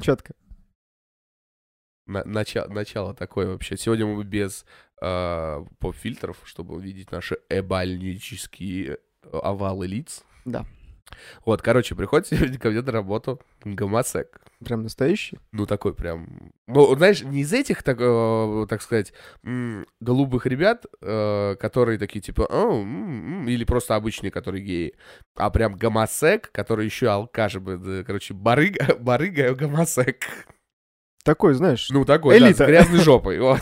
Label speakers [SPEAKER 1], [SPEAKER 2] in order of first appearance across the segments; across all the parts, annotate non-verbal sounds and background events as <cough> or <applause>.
[SPEAKER 1] прям четко.
[SPEAKER 2] На- начало, начало такое вообще. Сегодня мы без э, поп-фильтров, чтобы увидеть наши эбальнические э, овалы лиц.
[SPEAKER 1] Да.
[SPEAKER 2] Вот, короче, приходит <laughs> сегодня ко мне на работу гомосек.
[SPEAKER 1] Прям настоящий.
[SPEAKER 2] Ну, такой прям... Ну, знаешь, не из этих, так, э, так сказать, м, голубых ребят, э, которые такие, типа, «О, м, м», или просто обычные, которые геи, а прям гомосек, который еще алкаш, бы, да, короче, <laughs> барыга, барыга гомосек.
[SPEAKER 1] Такой, знаешь.
[SPEAKER 2] Ну, такой, да, с
[SPEAKER 1] Элита.
[SPEAKER 2] грязной жопой. <laughs> вот.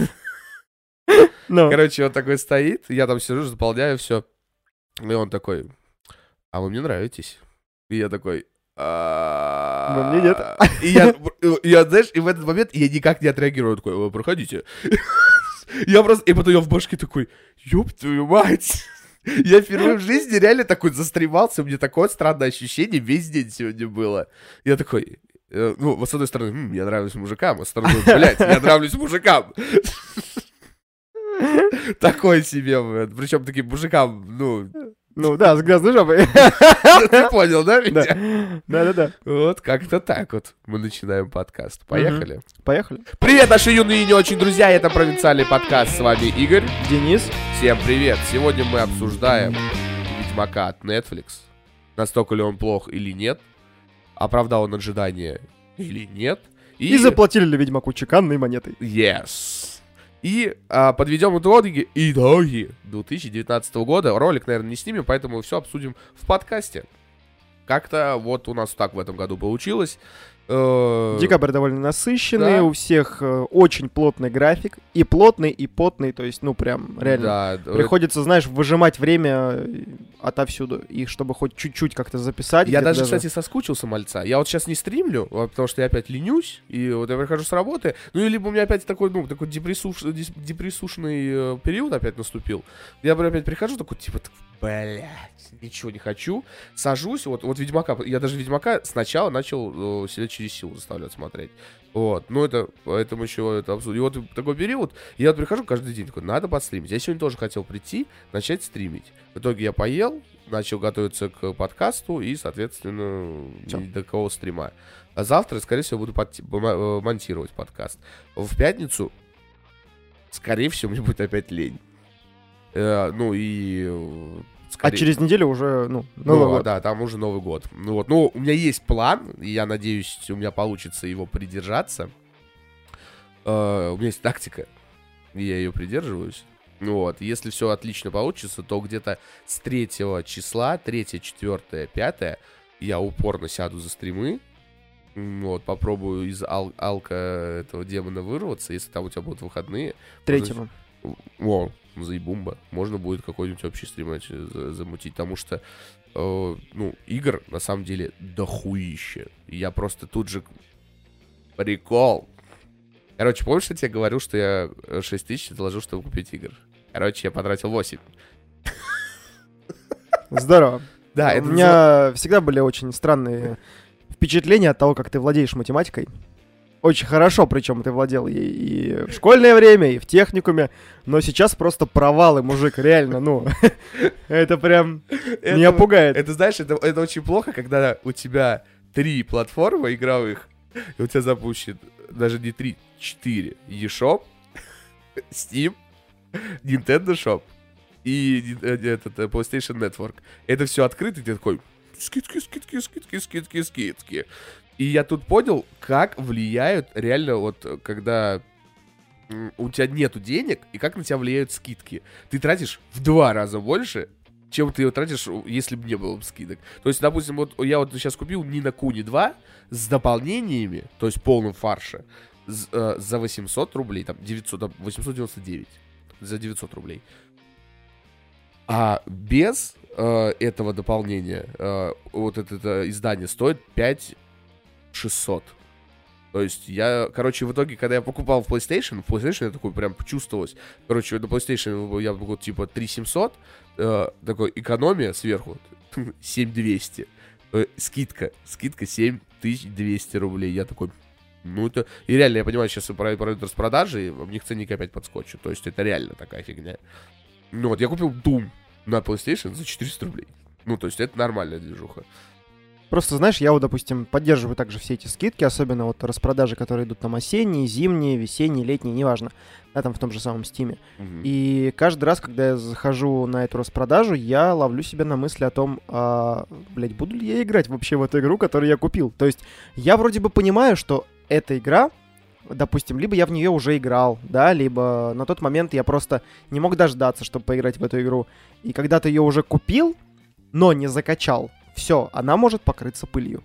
[SPEAKER 1] Ну,
[SPEAKER 2] Короче, он такой стоит, я там сижу, заполняю все. И он такой, а вы мне нравитесь. И я такой, «А,
[SPEAKER 1] Но мне нет.
[SPEAKER 2] И я, <laughs> я, знаешь, и в этот момент я никак не отреагирую. Такой, «Вы проходите. <laughs> Я просто, и потом я в башке такой, ёб твою мать. <laughs> Я впервые в жизни реально такой застремался, у меня такое странное ощущение весь день сегодня было. Я такой, э, ну, с одной стороны, «М, я нравлюсь мужикам, а с другой, блядь, я нравлюсь мужикам. Такой себе, причем таким мужикам, ну,
[SPEAKER 1] ну да, с грязной жопой.
[SPEAKER 2] ты понял, да,
[SPEAKER 1] Да.
[SPEAKER 2] меня?
[SPEAKER 1] Да-да-да.
[SPEAKER 2] Вот как-то так вот мы начинаем подкаст. Поехали.
[SPEAKER 1] Поехали.
[SPEAKER 2] Привет, наши юные и не очень друзья, это провинциальный подкаст, с вами Игорь.
[SPEAKER 1] Денис.
[SPEAKER 2] Всем привет. Сегодня мы обсуждаем Ведьмака от Netflix. Настолько ли он плох или нет? Оправдал он ожидания или нет?
[SPEAKER 1] И заплатили ли Ведьмаку чеканной монетой.
[SPEAKER 2] Yes. И а, подведем итоги, итоги 2019 года. Ролик, наверное, не снимем, поэтому все обсудим в подкасте. Как-то вот у нас так в этом году получилось. Э,
[SPEAKER 1] Декабрь довольно насыщенный,
[SPEAKER 2] да.
[SPEAKER 1] у всех э, очень плотный график. И плотный, и потный, то есть, ну, прям реально.
[SPEAKER 2] Да, д-
[SPEAKER 1] Приходится, знаешь, выжимать время э, отовсюду, и чтобы хоть чуть-чуть как-то записать.
[SPEAKER 2] Я
[SPEAKER 1] где-то
[SPEAKER 2] даже, кстати, соскучился мальца. Я вот сейчас не стримлю, вот, потому что я опять ленюсь, и вот я прихожу с работы, ну и либо у меня опять такой, ну, такой депрессуш, депрессушный э, период опять наступил. Я прям опять прихожу, такой, типа, блядь, ничего не хочу. Сажусь, вот, вот Ведьмака, я даже Ведьмака сначала начал э, себя через силу заставлять смотреть. Вот, ну это, поэтому еще это обсудим. И вот такой период, я вот прихожу каждый день, такой, надо подстримить. Я сегодня тоже хотел прийти, начать стримить. В итоге я поел, начал готовиться к подкасту и, соответственно, ни до кого стрима. А завтра, скорее всего, буду мо- э, монтировать подкаст. В пятницу, скорее всего, <laughs> мне будет опять лень. Э, ну и... э,
[SPEAKER 1] А
[SPEAKER 2] скорее-
[SPEAKER 1] через неделю уже, ну,
[SPEAKER 2] ну,
[SPEAKER 1] Новый год.
[SPEAKER 2] да, там уже Новый год. Ну вот, ну, у меня есть план, и я надеюсь, у меня получится его придержаться. Э, у меня есть тактика, и я ее придерживаюсь. Ну вот, если все отлично получится, то где-то с 3 числа, 3, 4, 5, я упорно сяду за стримы. Вот, попробую из ал- алка этого демона вырваться, если там у тебя будут выходные.
[SPEAKER 1] Третьего.
[SPEAKER 2] О, заебумба. Можно будет какой-нибудь общий стрим э, за- замутить, потому что, э, ну, игр, на самом деле, дохуище. Я просто тут же... Прикол. Короче, помнишь, я тебе говорил, что я э, 6 тысяч отложил, чтобы купить игр? Короче, я потратил 8.
[SPEAKER 1] Здорово.
[SPEAKER 2] Да,
[SPEAKER 1] У
[SPEAKER 2] это...
[SPEAKER 1] меня всегда были очень странные впечатления от того, как ты владеешь математикой. Очень хорошо, причем ты владел ей и в школьное время, и в техникуме. Но сейчас просто провалы, мужик, реально, ну. <laughs> Это прям меня пугает.
[SPEAKER 2] Это, знаешь, это, это очень плохо, когда у тебя три платформы игровых, и у тебя запущен даже не три, четыре. eShop, Steam, Nintendo Shop и э, этот, э, PlayStation Network. Это все открыто, и ты такой скидки, скидки, скидки, скидки, скидки. И я тут понял, как влияют реально вот, э, когда у тебя нету денег, и как на тебя влияют скидки. Ты тратишь в два раза больше, чем ты его тратишь, если бы не было бы скидок. То есть, допустим, вот я вот сейчас купил Нина Куни 2 с дополнениями, то есть полным фарша, з- э, за 800 рублей, там 900, там 899 за 900 рублей. А без э, этого дополнения э, вот это, это издание стоит 5600. То есть я, короче, в итоге, когда я покупал в PlayStation, в PlayStation я такой прям чувствовалось. Короче, на PlayStation я был типа 3700, э, такой экономия сверху 7200. <laughs> Э, скидка, скидка 7200 рублей. Я такой, ну это... И реально, я понимаю, сейчас про- пройдут распродажи, и у них ценники опять подскочат. То есть это реально такая фигня. Ну вот, я купил Doom на PlayStation за 400 рублей. Ну, то есть это нормальная движуха.
[SPEAKER 1] Просто, знаешь, я вот, допустим, поддерживаю также все эти скидки, особенно вот распродажи, которые идут там осенние, зимние, весенние, летние, неважно, да, там в том же самом стиме.
[SPEAKER 2] Мгм.
[SPEAKER 1] И каждый раз, когда я захожу на эту распродажу, я ловлю себя на мысли о том, а, блядь, буду ли я играть вообще в эту игру, которую я купил. То есть я вроде бы понимаю, что эта игра, допустим, либо я в нее уже играл, да, либо на тот момент я просто не мог дождаться, чтобы поиграть в эту игру. И когда ты ее уже купил, но не закачал, все, она может покрыться пылью.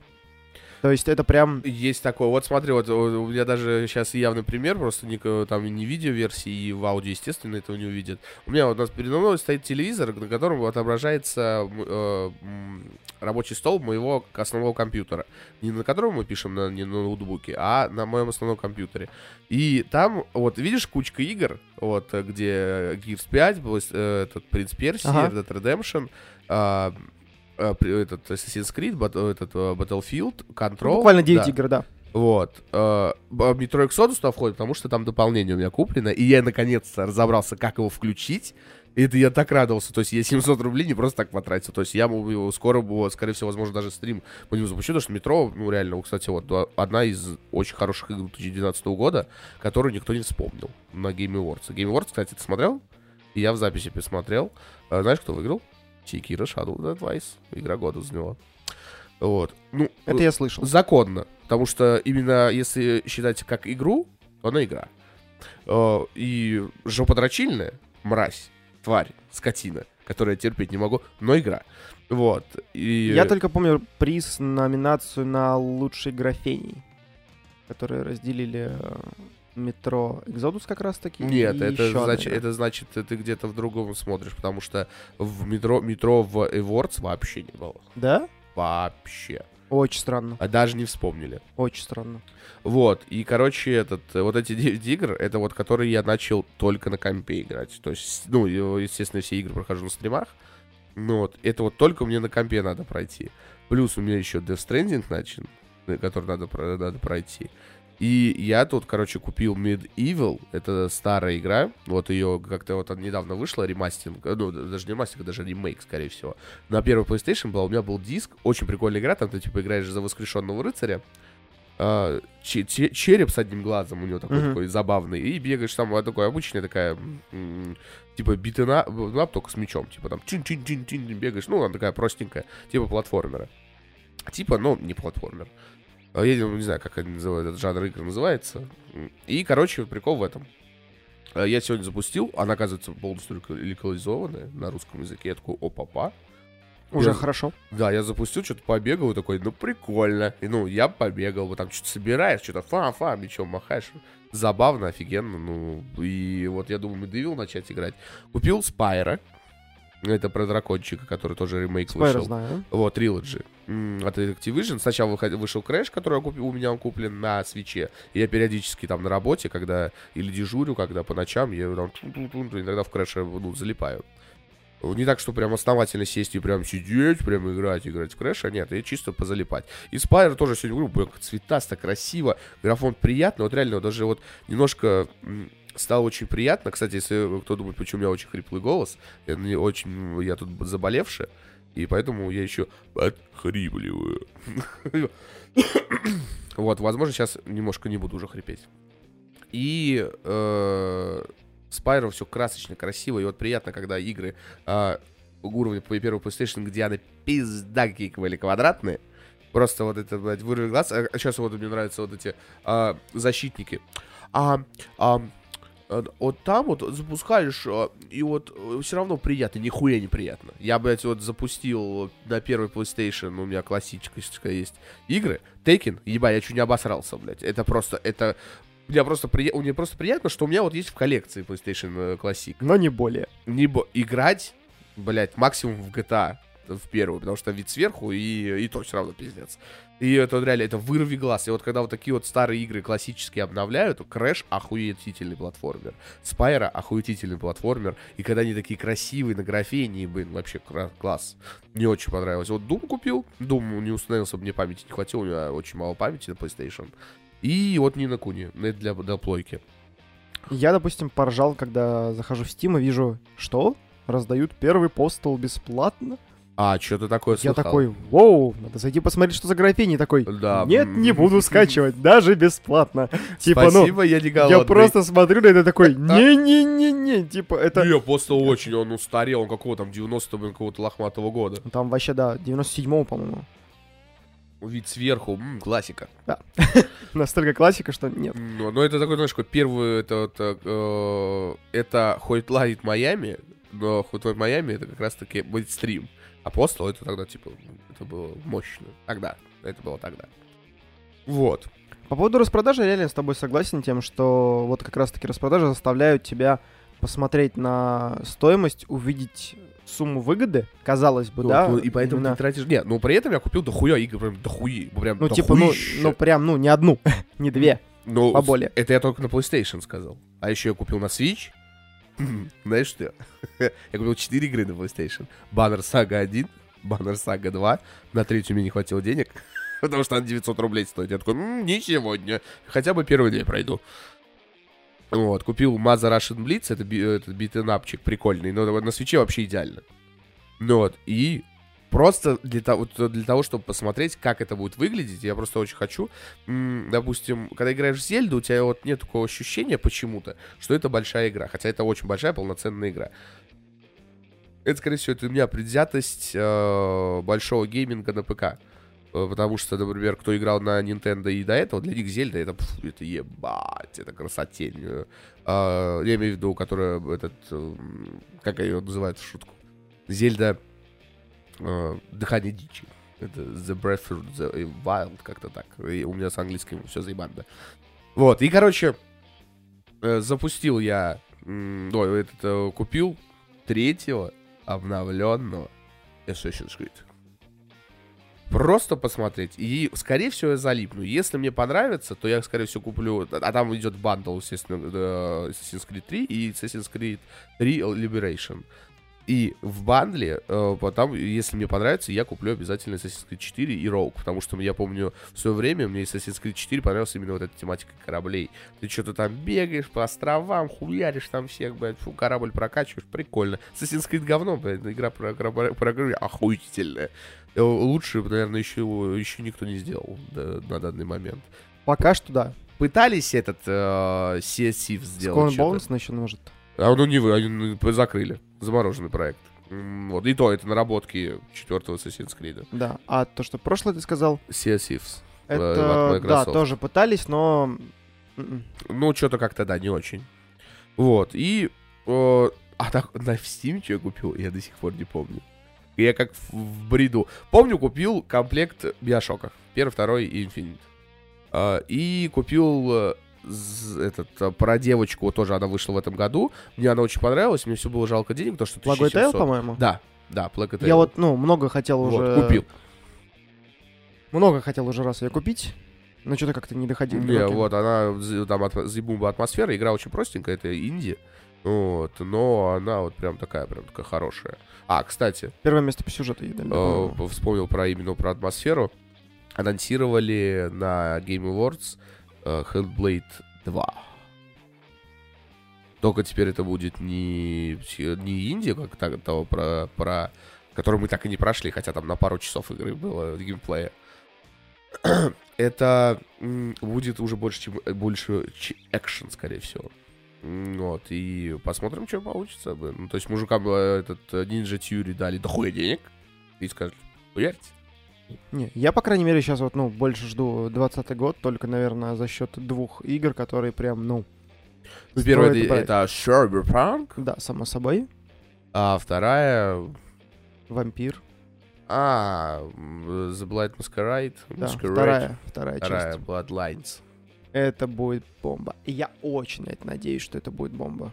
[SPEAKER 1] То есть это прям...
[SPEAKER 2] Есть такое. Вот смотри, вот у у меня даже сейчас явный пример, просто не, там не видео-версии, и в аудио, естественно, этого не увидит. У меня вот у нас передо мной стоит телевизор, на котором отображается э, рабочий стол моего основного компьютера. Не на котором мы пишем на, не на ноутбуке, а на моем основном компьютере. И там, вот, видишь, кучка игр, вот, э, где Gears 5, Blast- э, этот Принц Перси,
[SPEAKER 1] Ага.
[SPEAKER 2] Red Dead Redemption, при- этот Assassin's Creed, этот э, Battlefield, Control.
[SPEAKER 1] буквально 9
[SPEAKER 2] да.
[SPEAKER 1] игр, да.
[SPEAKER 2] Вот. э, б- Metro Exodus туда входит, потому что там дополнение у меня куплено, и я наконец-то разобрался, как его включить. И это я так радовался. То есть я 700 рублей не просто так потратил. То есть я его скоро, скорее всего, возможно, даже стрим по нему запущу, потому что метро, ну реально, кстати, вот а- одна из очень хороших игр 2012 года, которую никто не вспомнил на Game Awards. Game Awards, кстати, ты смотрел? И я в записи посмотрел. Знаешь, кто выиграл? Секира Shadow the Twice. Игра года за него. Вот. Ну,
[SPEAKER 1] Это я слышал.
[SPEAKER 2] Законно. Потому что именно если считать как игру, то она игра. Э, И жоподрочильная, мразь, тварь, скотина, которую я терпеть не могу, но игра. Вот. И...
[SPEAKER 1] Я только помню приз, номинацию на лучший графений, которые разделили э, метро Экзодус как раз таки.
[SPEAKER 2] Нет, это
[SPEAKER 1] одна
[SPEAKER 2] значит, это значит, ты где-то в другом смотришь, потому что в метро, метро в Awards вообще не было.
[SPEAKER 1] Да?
[SPEAKER 2] Вообще.
[SPEAKER 1] Очень странно,
[SPEAKER 2] А даже не вспомнили.
[SPEAKER 1] очень странно.
[SPEAKER 2] Вот, и, короче, этот, э, вот эти 9 игр, это вот, которые я начал только на компе играть. То есть, ну, и, естественно, все игры прохожу на стримах. Ну вот, это вот только мне на компе надо пройти. Плюс у меня еще Death Stranding начал, э, который надо, надо пройти. И я тут, короче, купил Medieval, это старая игра, вот ее как-то вот недавно вышла, ремастинг, э, ну, даже не ремастинг, а даже ремейк, скорее всего. На первый PlayStation был, у меня был диск, очень прикольная игра, там ты, типа, играешь за воскрешенного рыцаря, а, че- че- череп с одним глазом у него такой,
[SPEAKER 1] Мгм.
[SPEAKER 2] такой забавный, и бегаешь там, а, такой обычная такая, типа, битена, лап только с мечом, типа, там, чин-чин-чин-чин, бегаешь, ну, она такая простенькая, типа платформера. Типа, ну, не платформер. Я не знаю, как они называют, этот жанр игр называется. И, короче, прикол в этом. А Я сегодня запустил, она, оказывается, полностью локализованная на русском языке. Я такой, опа-па.
[SPEAKER 1] Уже
[SPEAKER 2] Я-
[SPEAKER 1] хорошо.
[SPEAKER 2] Да, я запустил, что-то побегал, и такой, ну, прикольно. И, ну, я побегал, вот там что-то собираешь, что-то фа-фа, мечом махаешь. Забавно, офигенно, ну, и вот я думаю, Medieval начать играть. Купил Спайра, это про дракончика, который тоже ремейк
[SPEAKER 1] Спайра
[SPEAKER 2] вышел.
[SPEAKER 1] знаю.
[SPEAKER 2] Вот. М, От Activision. Сначала вышел Crash, который купил- у меня он куплен на свече. И я периодически там на работе, когда или дежурю, когда по ночам, я там иногда в Crash ну, залипаю. Не так, что прям основательно сесть и прям сидеть, прям играть, играть в Crash, а нет, я чисто позалипать. И Spyro тоже сегодня говорю, блин, цветасто, красиво, графон приятный, вот реально, даже вот немножко стало очень приятно. Кстати, если кто думает, почему у меня очень хриплый голос, я не очень, я тут заболевший, и поэтому я еще отхрипливаю. Вот, возможно, сейчас немножко не буду уже хрипеть. И э, все красочно, красиво, и вот приятно, когда игры э, уровня по первого PlayStation, где они пизда какие были квадратные, просто вот это, блядь, вырви глаз. А сейчас вот мне нравятся вот эти а, защитники. А, а, э, вот там вот запускаешь, а, и вот все равно приятно, нихуя неприятно. Я, блядь, вот запустил на первый PlayStation, у меня классическая есть игры, Tekken, еба, я чуть не обосрался, блядь. Это просто, это... Мне просто, при... мне просто приятно, что у меня вот есть в коллекции PlayStation э, Classic.
[SPEAKER 1] Но не более.
[SPEAKER 2] Не бо- играть, блядь, максимум в GTA в первую, потому что вид сверху, и, и то все равно пиздец. И это реально, это вырви глаз. И вот когда вот такие вот старые игры классические обновляют, Crash охуетительный платформер. Спайра охуетительный платформер. И когда они такие красивые на графении, блин, вообще класс. Мне очень понравилось. Вот Doom купил. Doom не установил, чтобы мне памяти не хватило. У меня очень мало памяти на PlayStation. И вот Нина Куни. Это для, для плойки.
[SPEAKER 1] Я, допустим, поржал, когда захожу в Steam и вижу, что раздают первый постол бесплатно.
[SPEAKER 2] А, что-то такое
[SPEAKER 1] Я
[SPEAKER 2] слыхал.
[SPEAKER 1] такой, воу, надо зайти посмотреть, что за графини. Такой,
[SPEAKER 2] Да.
[SPEAKER 1] нет, не буду скачивать, даже бесплатно. Типа, ну,
[SPEAKER 2] Спасибо, я не голодный.
[SPEAKER 1] я просто смотрю на это такой, не-не-не-не, типа, это...
[SPEAKER 2] Не, просто очень он устарел, он какого там 90-го, блин, какого-то лохматого года.
[SPEAKER 1] Там вообще, да, 97-го, по-моему.
[SPEAKER 2] Вид сверху, м, классика. <laughs>
[SPEAKER 1] Настолько классика, что нет.
[SPEAKER 2] Но, но это такой, знаешь, такой первый, это, вот, э, это Hotline Майами, но Hotline Майами это как раз-таки мейнстрим. Апостол это тогда, типа, это было мощно. Тогда. Это было тогда. Вот.
[SPEAKER 1] По поводу распродажи, я реально с тобой согласен тем, что вот как раз-таки распродажи заставляют тебя посмотреть на стоимость, увидеть сумму выгоды, казалось бы,
[SPEAKER 2] Ну,
[SPEAKER 1] да.
[SPEAKER 2] ну, и поэтому
[SPEAKER 1] именно-
[SPEAKER 2] ты тратишь... Нет, ну при этом я купил дохуя игр, прям дохуи. Прям
[SPEAKER 1] Ну, типа, ну, ну, прям, ну, не одну, <laughs> не две.
[SPEAKER 2] Ну,
[SPEAKER 1] поболее.
[SPEAKER 2] Это я только на PlayStation сказал. А еще я купил на Switch. <laughs> Знаешь что? <laughs> я купил 4 игры на PlayStation. Banner Saga 1, Banner Saga 2. На третью мне не хватило денег, <laughs> потому что она 900 рублей стоит. Я такой, «М, не сегодня. Хотя бы первый день пройду. Вот, купил Mother Russian Blitz, это, этот битэнапчик прикольный, но на свече вообще идеально. Ну вот, и просто для того, вот для того, чтобы посмотреть, как это будет выглядеть, я просто очень хочу. Допустим, когда играешь в Зельду, у тебя вот нет такого ощущения почему-то, что это большая игра. Хотя это очень большая полноценная игра. Это, скорее всего, это у меня предвзятость э, большого гейминга на ПК. Э, Потому что, например, кто играл на Nintendo и до этого, для них Зельда это, это ебать, это красотень. Э, а, я имею в виду, которая этот, эм, как ее называют в шутку? Зельда э, Дыхание дичи. Это The Breath of the Wild, как-то так. И у меня с английским все заебано. Вот, и, короче, э, запустил я, м, ой, этот, э, купил третьего обновленного Assassin's Creed. Просто посмотреть. И, скорее всего, я залипну. Если мне понравится, то я, скорее всего, куплю... А там идет бандл, естественно, э, Assassin's Creed 3 и Assassin's Creed 3 Liberation. И в бандле, э, потом, если мне понравится, я куплю обязательно Assassin's Creed 4 и Rogue, потому что я помню в свое время мне Assassin's Creed 4 понравилась именно вот эта тематика кораблей. Ты что-то там бегаешь по островам, хуяришь там всех, блядь, фу, корабль прокачиваешь, прикольно. Assassin's Creed говно, блядь, игра про, про, про, про охуительная. Э, Лучше, наверное, еще, еще никто не сделал да, на данный момент.
[SPEAKER 1] Пока что да.
[SPEAKER 2] Пытались этот э, Sea сделать
[SPEAKER 1] но еще может.
[SPEAKER 2] А ну не вы, они ну, закрыли. Замороженный проект. Вот, и то это наработки четвертого Assassin's Creed.
[SPEAKER 1] Да. А то, что прошлое ты сказал,
[SPEAKER 2] Sea Thieves. Э,
[SPEAKER 1] это, да, тоже пытались, но... м-м.
[SPEAKER 2] Ну, что-то как-то, да, не очень. Вот, и... э, а так, <laughs> на Steam что я купил, я до сих пор не помню. Я как в, в бреду. Помню, купил комплект Биошока. Первый, второй и Infinite. А, и купил э, этот, э, про девочку, тоже она вышла в этом году. Мне она очень понравилась, мне все было жалко денег, то что
[SPEAKER 1] Plague Tale,
[SPEAKER 2] 1700.
[SPEAKER 1] по-моему?
[SPEAKER 2] Да, да, Plague Tale.
[SPEAKER 1] Я вот, ну, много хотел
[SPEAKER 2] Вот,
[SPEAKER 1] уже...
[SPEAKER 2] купил.
[SPEAKER 1] Много хотел уже раз ее купить, но что-то как-то не доходил. до
[SPEAKER 2] Не,
[SPEAKER 1] руки.
[SPEAKER 2] вот она, там атмо- зибумба атмосфера, игра очень простенькая, это инди. Вот, но она вот прям такая, прям такая хорошая. А, кстати,
[SPEAKER 1] Первое место по сюжету ей дали.
[SPEAKER 2] э, вспомнил про именно про атмосферу. Анонсировали на Game Awards э, Hellblade 2. Только теперь это будет не, не инди, как так, того про, про который мы так и не прошли, хотя там на пару часов игры было геймплея. <clears throat> это будет уже больше, чем э, больше экшен, скорее всего. Вот, и посмотрим, что получится. Ну, то есть мужикам э, этот э, Ninja Theory дали дохуя денег. И скажут, уярьте.
[SPEAKER 1] Не, я, по крайней мере, сейчас вот, ну, больше жду 20 год, только, наверное, за счет двух игр, которые прям, ну,
[SPEAKER 2] Ну,
[SPEAKER 1] Стоит
[SPEAKER 2] это,
[SPEAKER 1] брать.
[SPEAKER 2] это Cyberpunk,
[SPEAKER 1] да, само собой,
[SPEAKER 2] а вторая...
[SPEAKER 1] вампир,
[SPEAKER 2] А, The Blight Masquerade.
[SPEAKER 1] да,
[SPEAKER 2] Masquerade.
[SPEAKER 1] вторая, вторая,
[SPEAKER 2] Вторая,
[SPEAKER 1] часть.
[SPEAKER 2] Bloodlines.
[SPEAKER 1] Это будет бомба. Я очень на это надеюсь, что это будет бомба.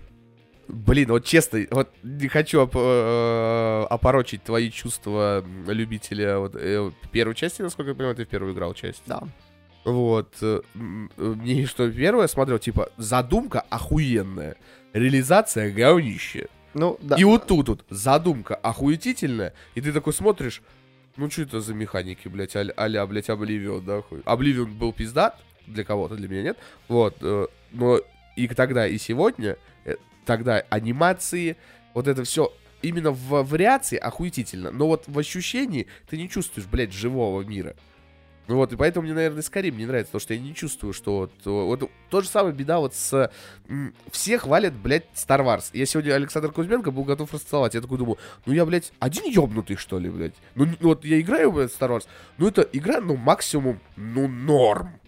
[SPEAKER 2] Блин, вот честно, вот не хочу оп- э, опорочить твои чувства любителя вот, э, первой части, насколько я понимаю, ты в первую играл часть.
[SPEAKER 1] Да.
[SPEAKER 2] Вот. э, э, Мне что первое смотрел, типа, задумка охуенная, реализация говнище.
[SPEAKER 1] Ну, да.
[SPEAKER 2] И вот тут вот задумка охуетительная, и ты такой смотришь, ну что это за механики, блядь, а- а-ля, блядь, Обливион, да, хуй. Обливион был пиздат, для кого-то, для меня нет, вот, э, но и тогда, и сегодня, э, тогда анимации, вот это все именно в вариации охуительно, но вот в ощущении ты не чувствуешь, блядь, живого мира. Ну вот, и поэтому мне, наверное, Skyrim не нравится, потому что я не чувствую, что вот... Вот то же самое беда вот с... м, Все хвалят, блядь, Star Wars. Я сегодня Александр Кузьменко был готов расцеловать. Я такой думаю, ну я, блядь, один ёбнутый, что ли, блядь? Ну, ну вот я играю, блядь, Star Wars, ну это игра, ну, максимум, ну, норм.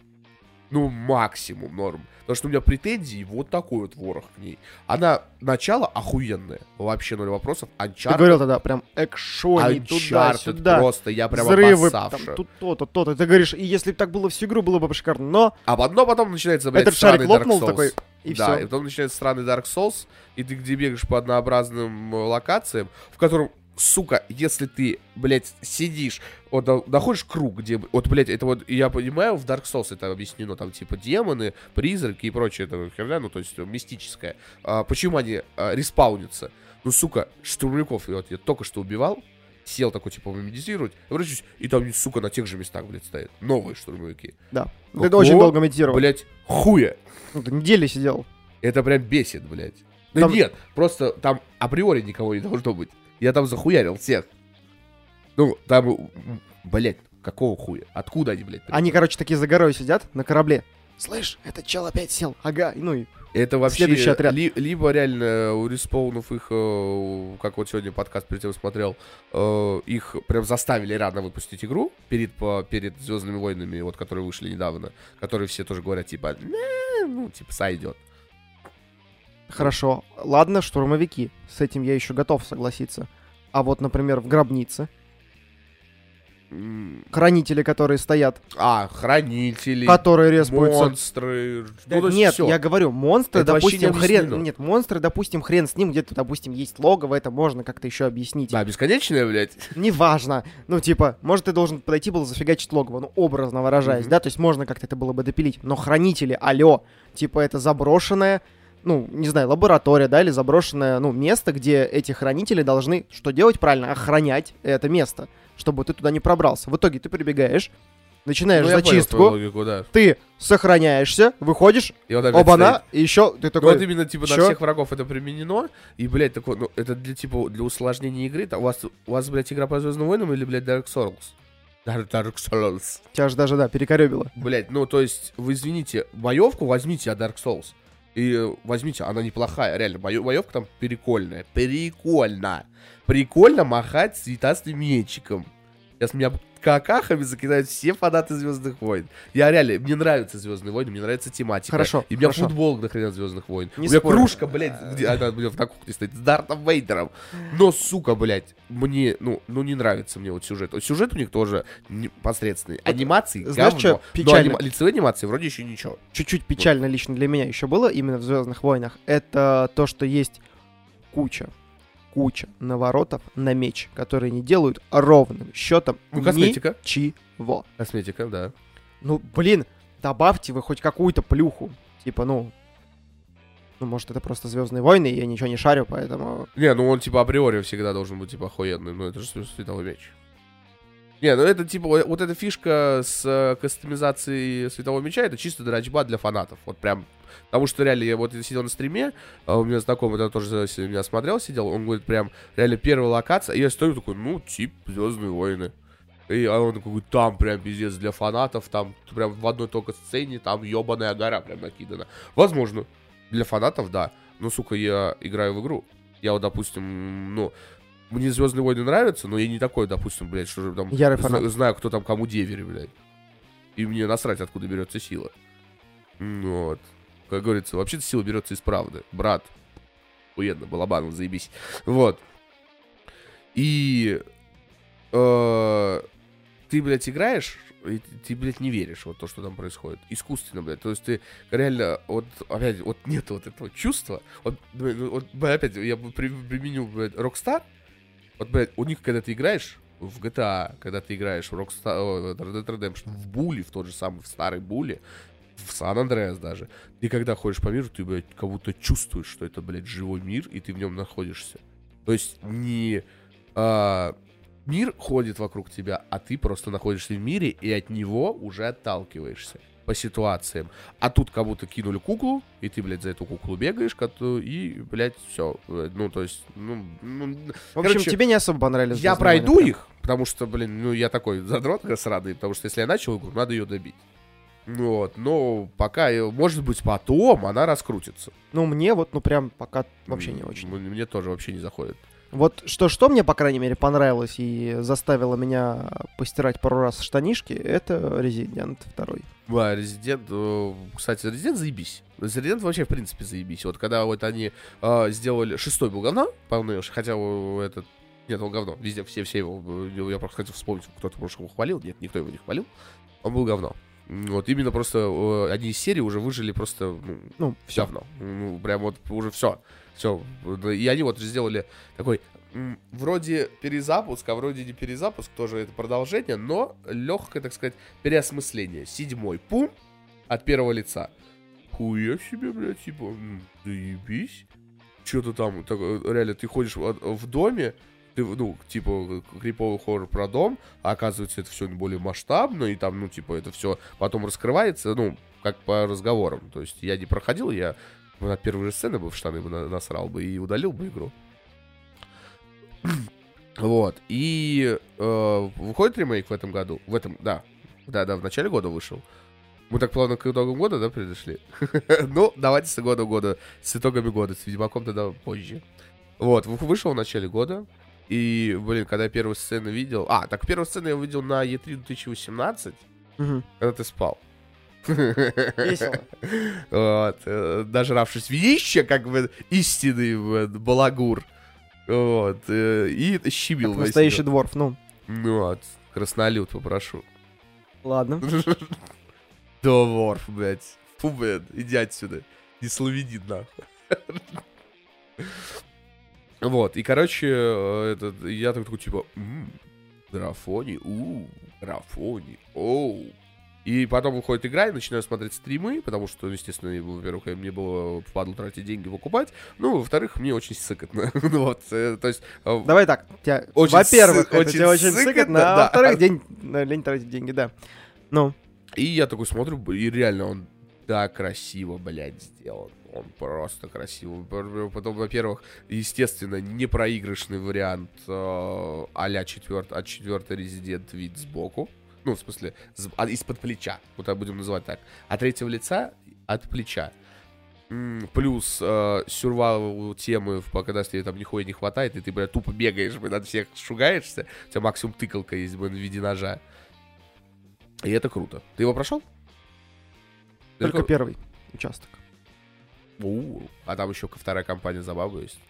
[SPEAKER 2] Ну, максимум норм. Потому что у меня претензии вот такой вот ворох к ней. Она, начало охуенное. Вообще ноль вопросов.
[SPEAKER 1] Ты
[SPEAKER 2] Uncharted,
[SPEAKER 1] говорил тогда прям экшони туда-сюда.
[SPEAKER 2] просто, я прям
[SPEAKER 1] Взрывы, там, тут то-то, то-то. Ты говоришь, и если бы так было всю игру, было бы шикарно. Но
[SPEAKER 2] А потом, потом начинается, блядь,
[SPEAKER 1] этот шарик лопнул такой, и
[SPEAKER 2] да, и
[SPEAKER 1] все.
[SPEAKER 2] потом начинается странный Dark Souls, и ты где бегаешь по однообразным э, локациям, в котором, сука, если ты, блядь, сидишь, вот находишь круг, где, вот, блядь, это вот, я понимаю, в Dark Souls это объяснено, там, типа, демоны, призраки и прочее, это херня, ну, то есть, э, мистическое. А, почему они а, респаунятся? Ну, сука, штурмовиков, вот, я только что убивал, сел такой, типа, медитировать, обращусь, и там, сука, на тех же местах, блядь, стоят. Новые штурмовики.
[SPEAKER 1] Да. Ты
[SPEAKER 2] Какого,
[SPEAKER 1] очень долго медитировал.
[SPEAKER 2] Блядь, хуя.
[SPEAKER 1] Ну, ты недели сидел.
[SPEAKER 2] Это прям бесит, блядь. Да
[SPEAKER 1] Там-
[SPEAKER 2] нет, просто там априори никого не должно быть. Я там захуярил всех. Ну, там, блядь, какого хуя? Откуда они, блядь?
[SPEAKER 1] Они, короче, такие за горой сидят на корабле. Слышь, этот чел опять сел. Ага, ну и
[SPEAKER 2] Это вообще
[SPEAKER 1] следующий отряд.
[SPEAKER 2] ли- либо реально у респаунов их, э, как вот сегодня подкаст перед тем смотрел, э, их прям заставили рано выпустить игру перед, по- перед Звездными войнами, вот которые вышли недавно, которые все тоже говорят, типа, «Не, ну, типа, сойдет.
[SPEAKER 1] Хорошо. Ладно, штурмовики. С этим я еще готов согласиться. А вот, например, в гробнице. Хранители, которые стоят,
[SPEAKER 2] А, хранители,
[SPEAKER 1] которые респаются.
[SPEAKER 2] монстры.
[SPEAKER 1] Да
[SPEAKER 2] ну,
[SPEAKER 1] нет,
[SPEAKER 2] всё.
[SPEAKER 1] я говорю, монстры,
[SPEAKER 2] Это
[SPEAKER 1] допустим,
[SPEAKER 2] не
[SPEAKER 1] хрен. Нет, монстры, допустим, хрен с ним, где-то, допустим, есть логово, это можно как-то еще объяснить.
[SPEAKER 2] Да, бесконечная, блядь.
[SPEAKER 1] Неважно. Ну, типа, может, ты должен подойти был зафигачить логово, ну, образно выражаясь,
[SPEAKER 2] Мгм.
[SPEAKER 1] да, то есть можно как-то это было бы допилить. Но хранители, алё, типа, это заброшенное, ну, не знаю, лаборатория, да, или заброшенное, ну, место, где эти хранители должны что делать правильно? Охранять это место, чтобы ты туда не пробрался. В итоге ты прибегаешь, начинаешь
[SPEAKER 2] Ну, понял
[SPEAKER 1] зачистку,
[SPEAKER 2] твою логику, да.
[SPEAKER 1] ты сохраняешься, выходишь,
[SPEAKER 2] И вот опять
[SPEAKER 1] оба-на,
[SPEAKER 2] стоит.
[SPEAKER 1] и еще ты
[SPEAKER 2] Ну,
[SPEAKER 1] такой...
[SPEAKER 2] вот именно, типа,
[SPEAKER 1] чё?
[SPEAKER 2] на всех врагов это применено, и, блядь, такой, ну, это для, типа, для усложнения игры, там, у вас, у вас, блядь, игра по Звездным войнам или, блядь, Dark Souls? Dark, Dark Souls.
[SPEAKER 1] Тебя же даже, да, перекоребило.
[SPEAKER 2] Блядь, ну, то есть, вы извините, боевку возьмите от Dark Souls. И э, возьмите, она неплохая, реально, боевка там прикольная. Прикольно. Прикольно махать цветастым мечиком. Сейчас меня какахами закидают все фанаты Звездных войн. Я реально, мне нравятся Звездные войны, мне нравится тематика.
[SPEAKER 1] Хорошо,
[SPEAKER 2] И у меня
[SPEAKER 1] хорошо.
[SPEAKER 2] футбол нахрена Звездных войн.
[SPEAKER 1] Не
[SPEAKER 2] у меня
[SPEAKER 1] спорю.
[SPEAKER 2] кружка, блядь, где она у меня на кухне стоит, с Дартом Вейдером. Но, сука, блядь, мне, ну, ну не нравится мне вот сюжет. Вот сюжет у них тоже посредственный. Анимации,
[SPEAKER 1] знаешь,
[SPEAKER 2] говно.
[SPEAKER 1] чё
[SPEAKER 2] Но
[SPEAKER 1] печально?
[SPEAKER 2] анима- лицевые анимации вроде еще ничего.
[SPEAKER 1] чуть-чуть печально лично для меня еще было именно в Звездных войнах, это то, что есть куча, куча наворотов на меч, которые не делают ровным счетом
[SPEAKER 2] Ну, косметика.
[SPEAKER 1] ничего.
[SPEAKER 2] Косметика, да.
[SPEAKER 1] Ну, блин, добавьте вы хоть какую-то плюху. Типа, ну. Ну, может, это просто Звездные войны, и я ничего не шарю, поэтому.
[SPEAKER 2] Не, ну он типа априори всегда должен быть типа охуенный, ну это же световой меч. Не, ну это типа, вот эта фишка с э, кастомизацией светового меча, это чисто драчба для фанатов. Вот прям, потому что реально я вот сидел на стриме, а у меня знакомый это тоже меня смотрел, сидел, он говорит прям, реально первая локация, и я стою такой, ну, тип Звездные войны. И а он такой, там прям пиздец для фанатов, там прям в одной только сцене, там ебаная гора прям накидана. Возможно, для фанатов, да. Но, сука, я играю в игру. Я вот, допустим, ну, мне Звездные войны нравятся, но я не такой, допустим, блядь, что же там
[SPEAKER 1] Ярый фанат.
[SPEAKER 2] знаю, кто там кому девери, блядь. И мне насрать, откуда берется сила. Вот. Как говорится, вообще-то сила берется из правды. Брат. Уедно, Балабанов, заебись. Вот. И э, ты, блядь, играешь, и ты, ты, блядь, не веришь вот то, что там происходит. Искусственно, блядь. То есть ты реально, вот, опять, вот нет вот этого чувства. Вот, вот, опять, я бы при- применю, блядь, Rockstar. Вот, блядь, у них, когда ты играешь в GTA, когда ты играешь в Rockstar, о, Red Dead Redemption, в Буле, в тот же самый, в старой Буле, в Сан Андреас даже, ты когда ходишь по миру, ты, блядь, как будто чувствуешь, что это, блядь, живой мир, и ты в нем находишься. То есть не а, мир ходит вокруг тебя, а ты просто находишься в мире и от него уже отталкиваешься. По ситуациям. А тут кому-то кинули куклу, и ты, блядь, за эту куклу бегаешь, и, блядь, все. Ну, то есть, ну... ну,
[SPEAKER 1] В общем,
[SPEAKER 2] короче,
[SPEAKER 1] тебе не особо понравились.
[SPEAKER 2] я пройду
[SPEAKER 1] прям.
[SPEAKER 2] их, потому что, блин, ну, я такой задрот сраный, потому что если я начал игру, надо ее добить. Ну Вот, но пока, э, может быть, потом она раскрутится.
[SPEAKER 1] Ну, мне вот, ну, прям пока вообще не очень.
[SPEAKER 2] Мне тоже вообще не заходит.
[SPEAKER 1] Вот что-что мне, по крайней мере, понравилось и заставило меня постирать пару раз штанишки, это Resident 2.
[SPEAKER 2] Да, Резидент, э, кстати, Резидент заебись. Резидент вообще, в принципе, заебись. Вот когда вот они э, сделали... Шестой был говно, полнейший, хотя этот... Нет, он говно. Везде все, все его... э, Я просто хотел вспомнить, кто-то, может, его хвалил. Нет, никто его не хвалил. Он был говно. Вот именно просто э, одни из серий уже выжили просто, ну,
[SPEAKER 1] Ну,
[SPEAKER 2] все равно. Ну, прям вот уже все. Все. И они вот сделали такой вроде перезапуск, а вроде не перезапуск, тоже это продолжение, но легкое, так сказать, переосмысление. Седьмой пум от первого лица. Хуя себе, блядь, типа, заебись. Что-то там, так, э, реально, ты ходишь в, в доме, ты, ну, типа, криповый хоррор про дом, а оказывается, это все более масштабно, и там, ну, типа, это все потом раскрывается, ну, как по разговорам. То есть я не проходил, я на первой же сцены бы в штаны бы на- насрал бы и удалил бы игру. <laughs> Вот. И э, выходит ремейк в этом году. В этом, да. Да, да, в начале года вышел. Мы так плавно к итогам года, да, пришли? <laughs> ну, давайте с года года, с итогами года, с Ведьмаком тогда позже. Вот, вы- вышел в начале года. И, блин, когда я первую сцену видел... А, так первую сцену я увидел на E3 2018,
[SPEAKER 1] Мгм.
[SPEAKER 2] когда ты спал.
[SPEAKER 1] Весело. <laughs>
[SPEAKER 2] Вот. э, Нажравшись винища, как бы истинный э, балагур. Вот. э, И весь
[SPEAKER 1] настоящий дворф, ну,
[SPEAKER 2] Ну вот. Краснолюд попрошу.
[SPEAKER 1] ладно. <laughs>
[SPEAKER 2] Дворф, блядь. Фу, блядь, иди отсюда. Не славянин, нахуй. <laughs> Вот, и, короче, э, этот, я так такой, типа, «М, графони, у, графони, оу. И потом выходит игра, и начинаю смотреть стримы, потому что, ну, естественно, во-первых, мне было впадло тратить деньги покупать, ну, во-вторых, мне очень сыкотно. <laughs> Ну, вот, э, то есть... э,
[SPEAKER 1] Давай так, тебя, во-первых, это тебе очень
[SPEAKER 2] сыкотно,
[SPEAKER 1] а
[SPEAKER 2] да.
[SPEAKER 1] во-вторых, день, лень тратить деньги, да. Ну,
[SPEAKER 2] И я такой смотрю, и реально он так красиво, блядь, сделан. Он просто красиво. Пр- Потом, во-первых, естественно, непроигрышный вариант э, а-ля четверт, от четвертой резидент вид сбоку. Ну, в смысле, а, из-под плеча. Вот так будем называть так. А третьего лица от плеча. Плюс э, сюрвал темы, когда тебе там нихуя не хватает, и ты, блядь, тупо бегаешь, блядь, над всех шугаешься. У тебя максимум тыкалка есть, блядь, в виде ножа. И это круто. Ты его прошел?
[SPEAKER 1] только первый участок.
[SPEAKER 2] У, А там еще вторая компания за бабу есть.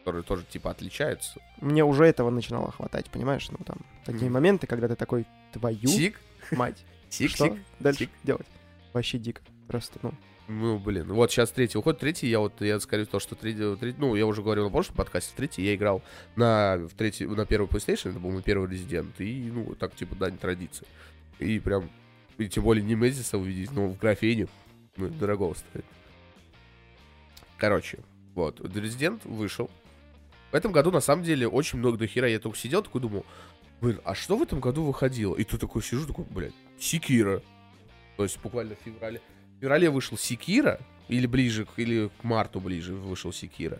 [SPEAKER 2] Которая тоже типа отличается.
[SPEAKER 1] Мне уже этого начинало хватать, понимаешь? Ну, там, такие
[SPEAKER 2] Мгм.
[SPEAKER 1] моменты, когда ты такой, твою
[SPEAKER 2] Тик,
[SPEAKER 1] мать. <laughs>
[SPEAKER 2] тик,
[SPEAKER 1] Что
[SPEAKER 2] тик.
[SPEAKER 1] дальше
[SPEAKER 2] тик.
[SPEAKER 1] делать? Вообще дико. Просто, ну,
[SPEAKER 2] Ну, блин, вот сейчас третий уходит. Третий, я вот, я скорее то, что третий, третий, ну, я уже говорил на прошлом подкасте, в третий я играл на, в третий, на первый PlayStation, это был мой первый Резидент, и, ну, так, типа, дань традиции. И прям, и тем более не Мезиса увидеть, но в графене, ну, дорого стоит. Короче, вот, Резидент вышел. В этом году, на самом деле, очень много до хера. Я только сидел, такой думал, блин, а что в этом году выходило? И тут такой сижу, такой, блядь, Секира. То есть буквально в феврале. В феврале вышел Секира, или ближе, или к марту ближе вышел Секира.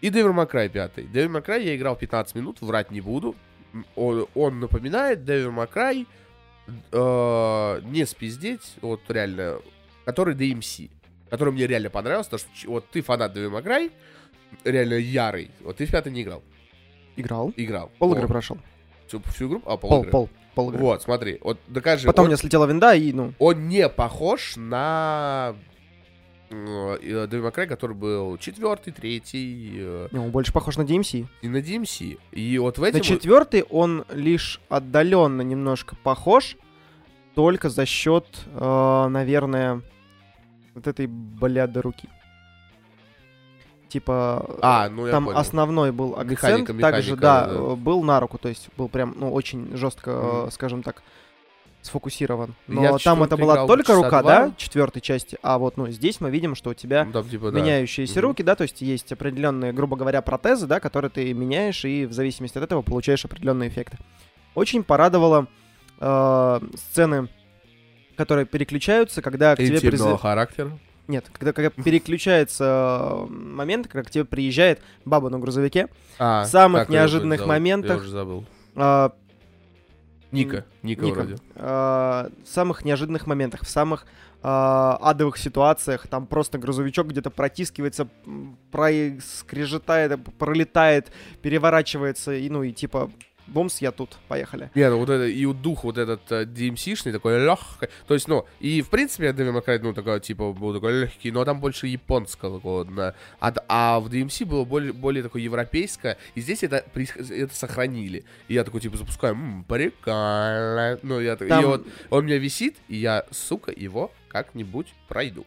[SPEAKER 2] И Cry 5. Devil May Cry я играл 15 минут, врать не буду. Он, он напоминает May Cry, э, не спиздеть, вот реально, который DMC. Который мне реально понравился, потому что вот ты фанат May Cry, реально ярый. Вот ты в пятый не играл.
[SPEAKER 1] играл.
[SPEAKER 2] Играл.
[SPEAKER 1] Пол игры прошел.
[SPEAKER 2] Всю, всю игру? А, пол,
[SPEAKER 1] Пол,
[SPEAKER 2] игры.
[SPEAKER 1] пол, пол игры.
[SPEAKER 2] Вот, смотри, вот докажи.
[SPEAKER 1] Потом
[SPEAKER 2] он-
[SPEAKER 1] у меня слетела винда, и, ну,
[SPEAKER 2] он не похож на э, э, May Cry, который был четвертый, третий э,
[SPEAKER 1] не, он больше похож на DMC.
[SPEAKER 2] и на DMC. И вот в
[SPEAKER 1] На
[SPEAKER 2] этом...
[SPEAKER 1] четвертый он лишь отдаленно немножко похож, только за счет, э, наверное, вот этой бляды руки. Типа,
[SPEAKER 2] А, ну я
[SPEAKER 1] там
[SPEAKER 2] понял.
[SPEAKER 1] основной был акцент,
[SPEAKER 2] Механика,
[SPEAKER 1] также,
[SPEAKER 2] механика,
[SPEAKER 1] да,
[SPEAKER 2] да.
[SPEAKER 1] э, был на руку, то есть был прям, ну, очень жестко, э,
[SPEAKER 2] Мгм.
[SPEAKER 1] скажем так, сфокусирован.
[SPEAKER 2] Я
[SPEAKER 1] Но
[SPEAKER 2] в
[SPEAKER 1] там это была только рука,
[SPEAKER 2] два.
[SPEAKER 1] да, четвертой части, а вот, ну, здесь мы видим, что у тебя
[SPEAKER 2] Ну, там, типа, да.
[SPEAKER 1] меняющиеся
[SPEAKER 2] Мгм.
[SPEAKER 1] руки, да, то есть есть определенные, грубо говоря, протезы, да, которые ты меняешь, и в зависимости от этого получаешь определенные эффекты. Очень порадовало э, сцены которые переключаются, когда к тебе
[SPEAKER 2] Интимного
[SPEAKER 1] призы-
[SPEAKER 2] характера.
[SPEAKER 1] Нет, когда, когда переключается момент, когда к тебе приезжает баба на грузовике,
[SPEAKER 2] А,
[SPEAKER 1] В самых неожиданных
[SPEAKER 2] зовут? Я
[SPEAKER 1] моментах-
[SPEAKER 2] уже забыл.
[SPEAKER 1] а,
[SPEAKER 2] Ника. Ника,
[SPEAKER 1] Ника.
[SPEAKER 2] вроде.
[SPEAKER 1] а, в самых неожиданных моментах, в самых а, адовых ситуациях, там просто грузовичок где-то протискивается, проскрежетает, пролетает, переворачивается, и ну и типа, бумс, я тут, поехали.
[SPEAKER 2] Не, ну вот это, и дух вот этот э, DMC-шный, такой легкий. То есть, ну, и в принципе, я Devil May Cry, ну, такой, типа, был такой легкий, но там больше японского да. а, а в DMC было более, более такое европейское, и здесь это, это сохранили. И я такой, типа, запускаю, м, прикольно. Ну, я, так- и
[SPEAKER 1] Там
[SPEAKER 2] вот он у меня висит, и я, сука, его как-нибудь пройду.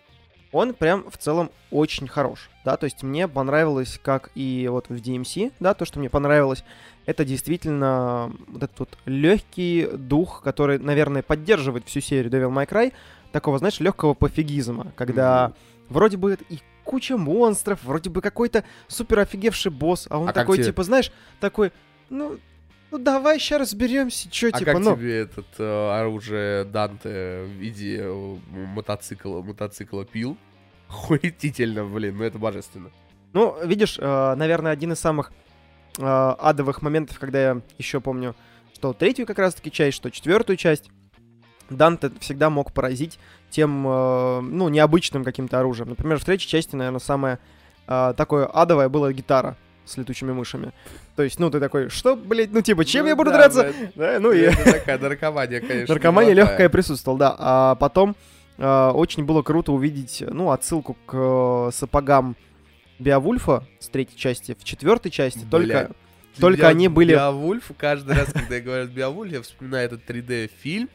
[SPEAKER 1] Он прям в целом очень хорош, да, то есть мне понравилось, как и вот в DMC, да, то, что мне понравилось, это действительно вот этот вот легкий дух, который, наверное, поддерживает всю серию Devil May Cry, такого, знаешь, легкого пофигизма, когда вроде бы и куча монстров, вроде бы какой-то супер офигевший босс, а он
[SPEAKER 2] А
[SPEAKER 1] такой,
[SPEAKER 2] тебе-
[SPEAKER 1] типа, знаешь, такой, ну, ну давай сейчас разберемся, что,
[SPEAKER 2] А
[SPEAKER 1] типа,
[SPEAKER 2] как
[SPEAKER 1] ну...
[SPEAKER 2] тебе этот э, оружие Данте в виде э, мотоцикла, мотоцикла пил? Хуетительно, блин, ну это божественно.
[SPEAKER 1] Ну, видишь, э, наверное, один из самых э, адовых моментов, когда я еще помню, что третью как раз-таки часть, что четвертую часть, Данте всегда мог поразить тем, э, ну, необычным каким-то оружием. Например, в третьей части, наверное, самое такое адовое было гитара с летучими мышами. То есть, ну, ты такой, что, блядь, ну, типа, чем
[SPEAKER 2] Ну
[SPEAKER 1] я буду
[SPEAKER 2] да,
[SPEAKER 1] драться?
[SPEAKER 2] блядь.
[SPEAKER 1] Да, ну, и
[SPEAKER 2] Это такая наркомания, конечно.
[SPEAKER 1] наркомания легкая присутствовала, да. А потом очень было круто увидеть, ну, отсылку к э, сапогам Беовульфа с третьей части в четвертой части,
[SPEAKER 2] Блядь.
[SPEAKER 1] только Только
[SPEAKER 2] Био-
[SPEAKER 1] они были-
[SPEAKER 2] Биовульф, каждый раз, когда я говорю Биовульф, я вспоминаю этот 3D-фильм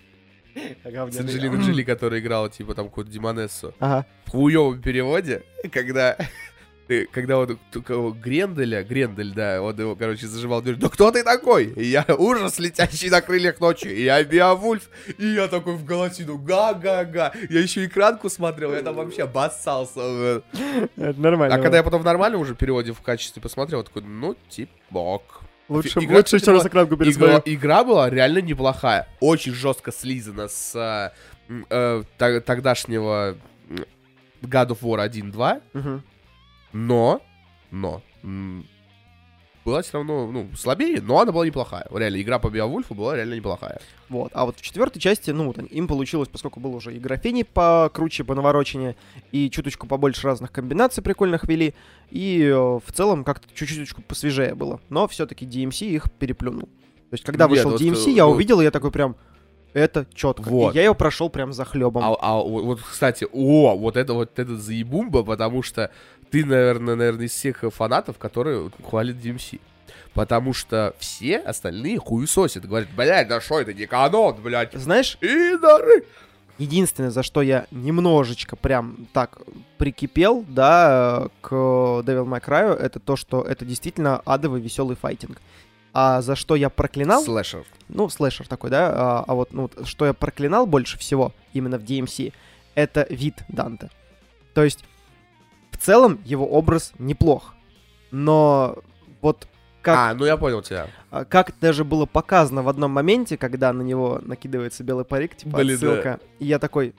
[SPEAKER 2] с Анджелиной Джоли, которая играла, типа, там, какую-то Демонессу.
[SPEAKER 1] Ага.
[SPEAKER 2] В хуёвом переводе, когда... Когда вот только Гренделя, Грендель, да, он его, короче, зажимал дверь. Да кто ты такой? И я <laughs> ужас, летящий на крыльях ночи. И я Биовульф. И я такой в голосину, га-га-га. Я еще экранку смотрел, я там вообще обоссался.
[SPEAKER 1] Это нормально.
[SPEAKER 2] А когда я потом в нормальном уже переводе в качестве посмотрел, такой, ну, типок.
[SPEAKER 1] Лучше,
[SPEAKER 2] игра,
[SPEAKER 1] лучше еще раз экранку
[SPEAKER 2] Игра,
[SPEAKER 1] пересмотрю.
[SPEAKER 2] игра была реально неплохая. Очень жестко слизана с э, э, тогдашнего God of War 1.2,
[SPEAKER 1] Мгм.
[SPEAKER 2] Но, но, была все равно, ну, слабее, но она была неплохая. Реально, игра по Биовульфу была реально неплохая.
[SPEAKER 1] Вот. А вот в четвертой части, ну, вот им получилось, поскольку было уже и графений покруче, по наворочению, и чуточку побольше разных комбинаций прикольных вели, и э, в целом как-то чуть-чуточку посвежее было. Но все-таки DMC их переплюнул. То есть, когда
[SPEAKER 2] Нет,
[SPEAKER 1] вышел
[SPEAKER 2] вот,
[SPEAKER 1] DMC,
[SPEAKER 2] э,
[SPEAKER 1] я
[SPEAKER 2] ну-
[SPEAKER 1] увидел, и я такой прям, это четко.
[SPEAKER 2] Вот.
[SPEAKER 1] И я его прошел прям за хлебом.
[SPEAKER 2] А, а вот, кстати, о, вот это вот это заебумба, потому что ты, наверное, наверное, из всех фанатов, которые хвалят DMC. Потому что все остальные хуесосят. Говорят, блядь, да что это не канон, блядь.
[SPEAKER 1] Знаешь,
[SPEAKER 2] Идоры!
[SPEAKER 1] Единственное, за что я немножечко прям так прикипел, да, э, к Devil May Cry, это то, что это действительно адовый веселый файтинг. А за что я проклинал,
[SPEAKER 2] Слэшер.
[SPEAKER 1] ну, слэшер такой, да, а, а вот, ну, что я проклинал больше всего именно в DMC, это вид Данте. То есть, в целом, его образ неплох, но вот как
[SPEAKER 2] А, ну я понял тебя.
[SPEAKER 1] а, как даже было показано в одном моменте, когда на него накидывается белый парик, типа
[SPEAKER 2] Блин,
[SPEAKER 1] отсылка, и я такой,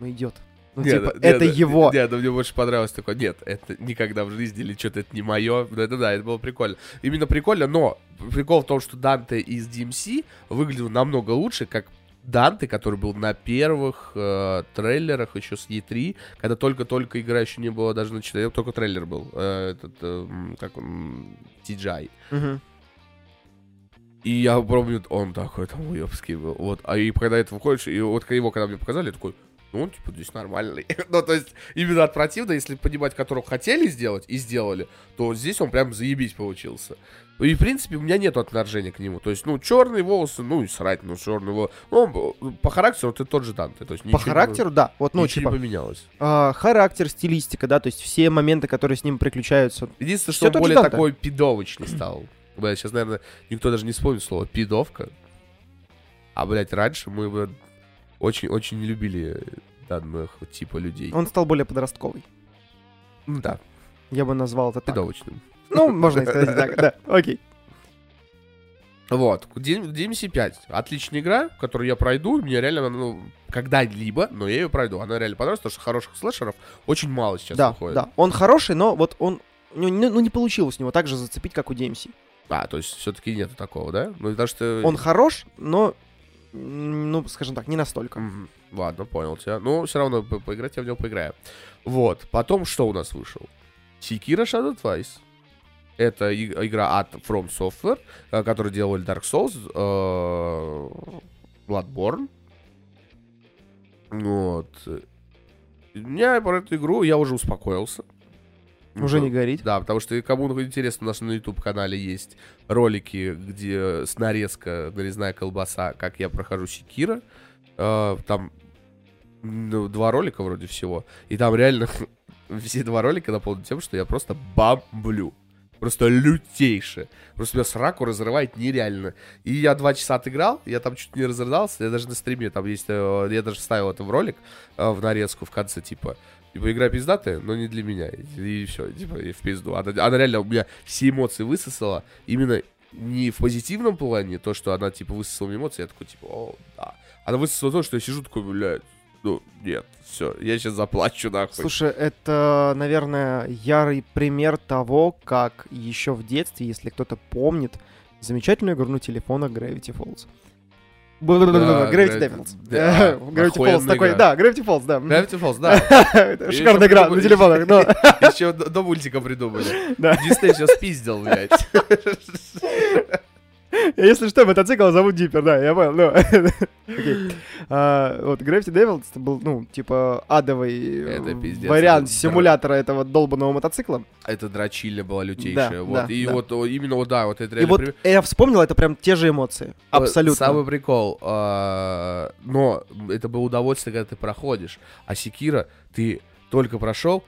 [SPEAKER 1] ну идет. Ну,
[SPEAKER 2] Не,
[SPEAKER 1] типа,
[SPEAKER 2] да, не,
[SPEAKER 1] это
[SPEAKER 2] да,
[SPEAKER 1] его.
[SPEAKER 2] Нет, да, мне больше понравилось такое. Нет, это никогда в жизни или что-то это не мое. Ну, это да, это было прикольно. Именно прикольно, но прикол в том, что Данте из DMC выглядел намного лучше, как Данте, который был на первых э, трейлерах еще с E3, когда только-только игра еще не была даже начата, только трейлер был, э, этот, э, как он, TGI.
[SPEAKER 1] Мгм.
[SPEAKER 2] И я помню, он такой там уебский был. Вот. А и когда это выходишь, и вот его когда мне показали, я такой, ну, он, типа, здесь нормальный. <laughs> ну, то есть, именно от противно, если понимать, которого хотели сделать и сделали, то здесь он прям заебись получился. И, в принципе, у меня нет отторжения к нему. То есть, ну, черные волосы, ну, и срать, ну, черные волосы. Ну, он, по характеру ты тот же Данте. То есть,
[SPEAKER 1] По
[SPEAKER 2] ничего не-
[SPEAKER 1] характеру, да. Вот, ну, типа,
[SPEAKER 2] не поменялось.
[SPEAKER 1] а, характер, стилистика, да, то есть все моменты, которые с ним приключаются.
[SPEAKER 2] Единственное, что он более
[SPEAKER 1] Данте.
[SPEAKER 2] такой пидовочный стал. Бля, сейчас, наверное, никто даже не вспомнит слово пидовка. А, блядь, раньше мы бы очень-очень не любили данных типа людей.
[SPEAKER 1] Он стал более подростковый.
[SPEAKER 2] Ну да,
[SPEAKER 1] Я бы назвал это так.
[SPEAKER 2] пидовочным.
[SPEAKER 1] Ну, можно и сказать так, да. <laughs> Окей.
[SPEAKER 2] Вот, DMC 5. Отличная игра, которую я пройду. Мне реально, ну, когда-либо, но я ее пройду. Она реально понравилась, потому что хороших слэшеров очень мало сейчас
[SPEAKER 1] да,
[SPEAKER 2] выходит.
[SPEAKER 1] да. Он хороший, но вот он... Ну, не, ну, не получилось у него так же зацепить, как у DMC.
[SPEAKER 2] А, то есть все-таки нету такого, да? Ну, потому что...
[SPEAKER 1] Он хорош, но, ну, скажем так, не настолько.
[SPEAKER 2] Мгм. Ладно, понял тебя. Ну, все равно по- поиграть я в него поиграю. Вот. Потом что у нас вышел? Sekiro Shadow Twice. Это и- игра от From Software, э, которые делали Dark Souls, э, Bloodborne. Вот. Я про эту игру, я уже успокоился.
[SPEAKER 1] Уже не горит.
[SPEAKER 2] Да, потому что кому интересно, у нас на YouTube-канале есть ролики, где с нарезка, нарезная колбаса, как я прохожу Секира. Э, Там ну, два ролика вроде всего. И там реально <laughs> все два ролика наполнены тем, что я просто бомблю. Просто лютейше. Просто меня сраку разрывает нереально. И я два часа отыграл, я там чуть не разрыдался. Я даже на стриме там есть... э, Я даже вставил это в ролик, э, в нарезку в конце, типа... Типа, игра пиздатая, но не для меня. И все, типа, и в пизду. Она, она реально у меня все эмоции высосала. Именно не в позитивном плане, то, что она, типа, высосала мне эмоции, я такой, типа, о, да. Она высосала то, что я сижу такой, блядь, ну, нет, все, я сейчас заплачу, нахуй.
[SPEAKER 1] Слушай, это, наверное, ярый пример того, как еще в детстве, если кто-то помнит, замечательную игру на телефонах Gravity Falls. Gravity
[SPEAKER 2] Gra-
[SPEAKER 1] Devils. Gravity Falls такой, да, Gravity Falls, да.
[SPEAKER 2] Gravity Falls, да.
[SPEAKER 1] Шикарная игра на телефонах, но...
[SPEAKER 2] Еще до, мультика придумали. Дисней сейчас спиздил, блядь. <laughs>
[SPEAKER 1] Если что, мотоцикл зовут Диппер, да, я понял, ну. <laughs> Окей. А, Вот, Gravity Devils это был, ну, типа, адовый э,
[SPEAKER 2] Это пиздец,
[SPEAKER 1] вариант
[SPEAKER 2] это
[SPEAKER 1] симулятора этого долбанного мотоцикла.
[SPEAKER 2] Это дрочильня была лютейшая.
[SPEAKER 1] Да,
[SPEAKER 2] вот.
[SPEAKER 1] да,
[SPEAKER 2] и
[SPEAKER 1] да.
[SPEAKER 2] вот именно вот, да, вот это
[SPEAKER 1] И
[SPEAKER 2] реально
[SPEAKER 1] вот
[SPEAKER 2] пример.
[SPEAKER 1] я вспомнил, это прям те же эмоции. Абсолютно.
[SPEAKER 2] Самый прикол. а, но это было удовольствие, когда ты проходишь. А Секира ты только прошел,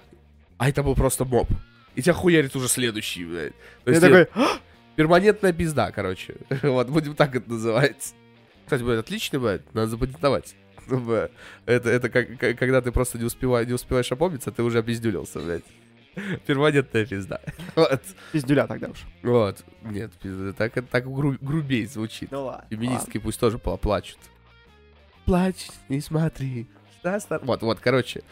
[SPEAKER 2] а это был просто моб. И тебя хуярит уже следующий, блядь.
[SPEAKER 1] Я такой,
[SPEAKER 2] перманентная пизда, короче. <laughs> вот, будем так это называть. Кстати, будет отлично, блядь, надо запатентовать. <laughs> Это, это как, как- когда ты просто не, успеваешь, не успеваешь опомниться, ты уже обездюлился, блядь. <laughs> Перманентная пизда. Вот.
[SPEAKER 1] пиздюля тогда уж.
[SPEAKER 2] Вот. Нет, пизда, так, это так гру- грубей звучит.
[SPEAKER 1] Ну ладно.
[SPEAKER 2] Феминистки пусть тоже поплачут. Плачь, не смотри. Вот, вот, короче.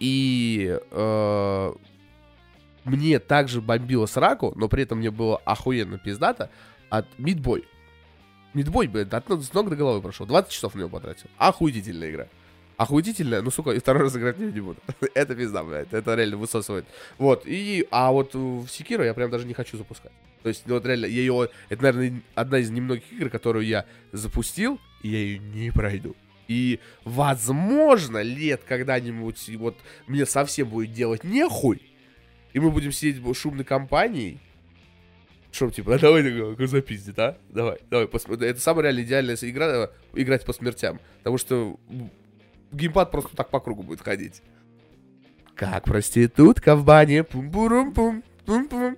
[SPEAKER 2] И э, мне также бомбило сраку, но при этом мне было охуенно пиздато от Мидбой. Мидбой, блядь, от ног- до головы прошел. 20 часов на него потратил. Охуительная игра. Охуительная, ну, сука, и второй раз играть не буду. <laughs> это пизда, блядь, это реально высосывает. Вот, и, а вот в Секиро я прям даже не хочу запускать. То есть, ну, вот реально, я ее, это, наверное, одна из немногих игр, которую я запустил, и я ее не пройду. И, возможно, лет когда-нибудь, вот мне совсем будет делать нехуй, и мы будем сидеть в шумной компанией, чтобы типа, а давай такой, запиздит, а? Давай, давай, посмотри. Это самая реально идеальная игра, играть по смертям. Потому что геймпад просто так по кругу будет ходить. Как проститутка в бане. Пум-бурум-пум. Пум-пум.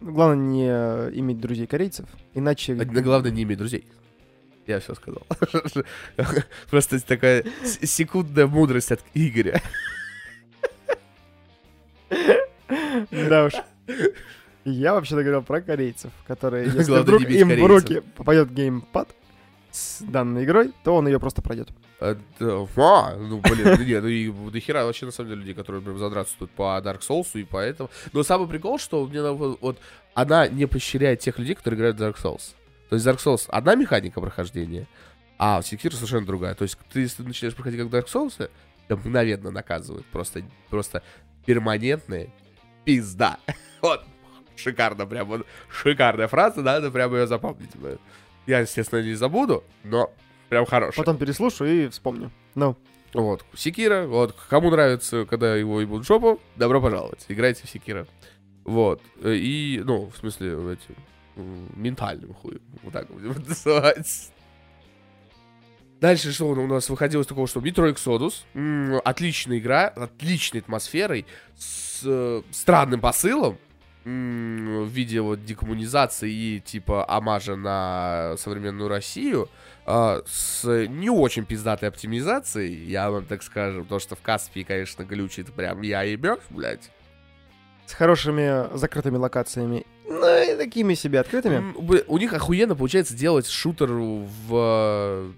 [SPEAKER 1] Ну, Главное не э, иметь друзей корейцев, иначе...
[SPEAKER 2] А Главное, не иметь друзей. Я все сказал. <laughs> Просто такая секундная мудрость от Игоря.
[SPEAKER 1] Да уж. Я вообще-то говорил про корейцев, которые, если
[SPEAKER 2] Главное,
[SPEAKER 1] вдруг им в руки попадет геймпад с данной игрой, то он ее просто пройдет.
[SPEAKER 2] Да, а, ну, блин, ну, нет, ну и до хера вообще, на самом деле, людей, которые прям задраться тут по Dark Souls и по этому. Но самый прикол, что мне вот, она не поощряет тех людей, которые играют в Dark Souls. То есть Dark Souls одна механика прохождения, а Sekiro совершенно другая. То есть ты, если ты начинаешь проходить как Dark Souls, тебя мгновенно наказывают. Просто, просто перманентная пизда. <laughs> Вот, шикарно прям, вот, шикарная фраза, надо прям ее запомнить. блин. Я, естественно, не забуду, но прям хорошая.
[SPEAKER 1] Потом переслушаю и вспомню. Ну,
[SPEAKER 2] Вот, Секира, вот, кому нравится, когда его ебут в жопу, добро пожаловать, играйте в Секира. Вот, э, и, ну, в смысле, этим, м, ментальным хуем, вот так будем <laughs> называть. Дальше что у нас выходило из такого, что Metro Exodus, м, отличная игра, отличной атмосферой, с э, странным посылом, м, в виде вот декоммунизации и типа омажа на современную Россию, а, с не очень пиздатой оптимизацией, я вам так скажу, потому что в Каспии, конечно, глючит прям я ебёшь, блядь.
[SPEAKER 1] с хорошими закрытыми локациями Ну, и такими себе открытыми.
[SPEAKER 2] У них охуенно получается делать шутер в,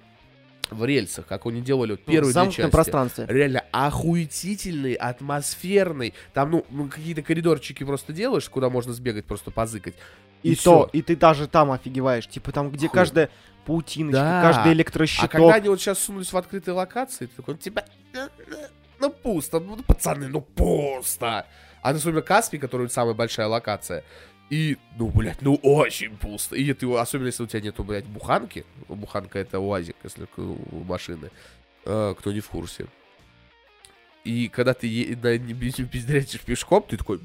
[SPEAKER 2] в рельсах, как они делали вот
[SPEAKER 1] в
[SPEAKER 2] первые две
[SPEAKER 1] замкнутом
[SPEAKER 2] части.
[SPEAKER 1] пространстве.
[SPEAKER 2] Реально охуетительный, атмосферный. Там, ну, ну, какие-то коридорчики просто делаешь, куда можно сбегать, просто позыкать.
[SPEAKER 1] И,
[SPEAKER 2] и
[SPEAKER 1] то,
[SPEAKER 2] всё.
[SPEAKER 1] и ты даже там офигеваешь. Типа там, где
[SPEAKER 2] Хуй.
[SPEAKER 1] каждая паутиночка,
[SPEAKER 2] Да.
[SPEAKER 1] каждый
[SPEAKER 2] А
[SPEAKER 1] электрощиток.
[SPEAKER 2] когда они вот сейчас сунулись в открытые локации, ты такой, типа, «Э, э, ну пусто, ну пацаны, ну пусто. А особенно Каспий, который самая большая локация. И, ну, блядь, ну очень пусто. И ты, особенно если у тебя нету, блядь, буханки. Буханка это УАЗик, если у машины. Э, кто не в курсе. И когда ты е- на- не без- пиздячишь пешком, ты такой...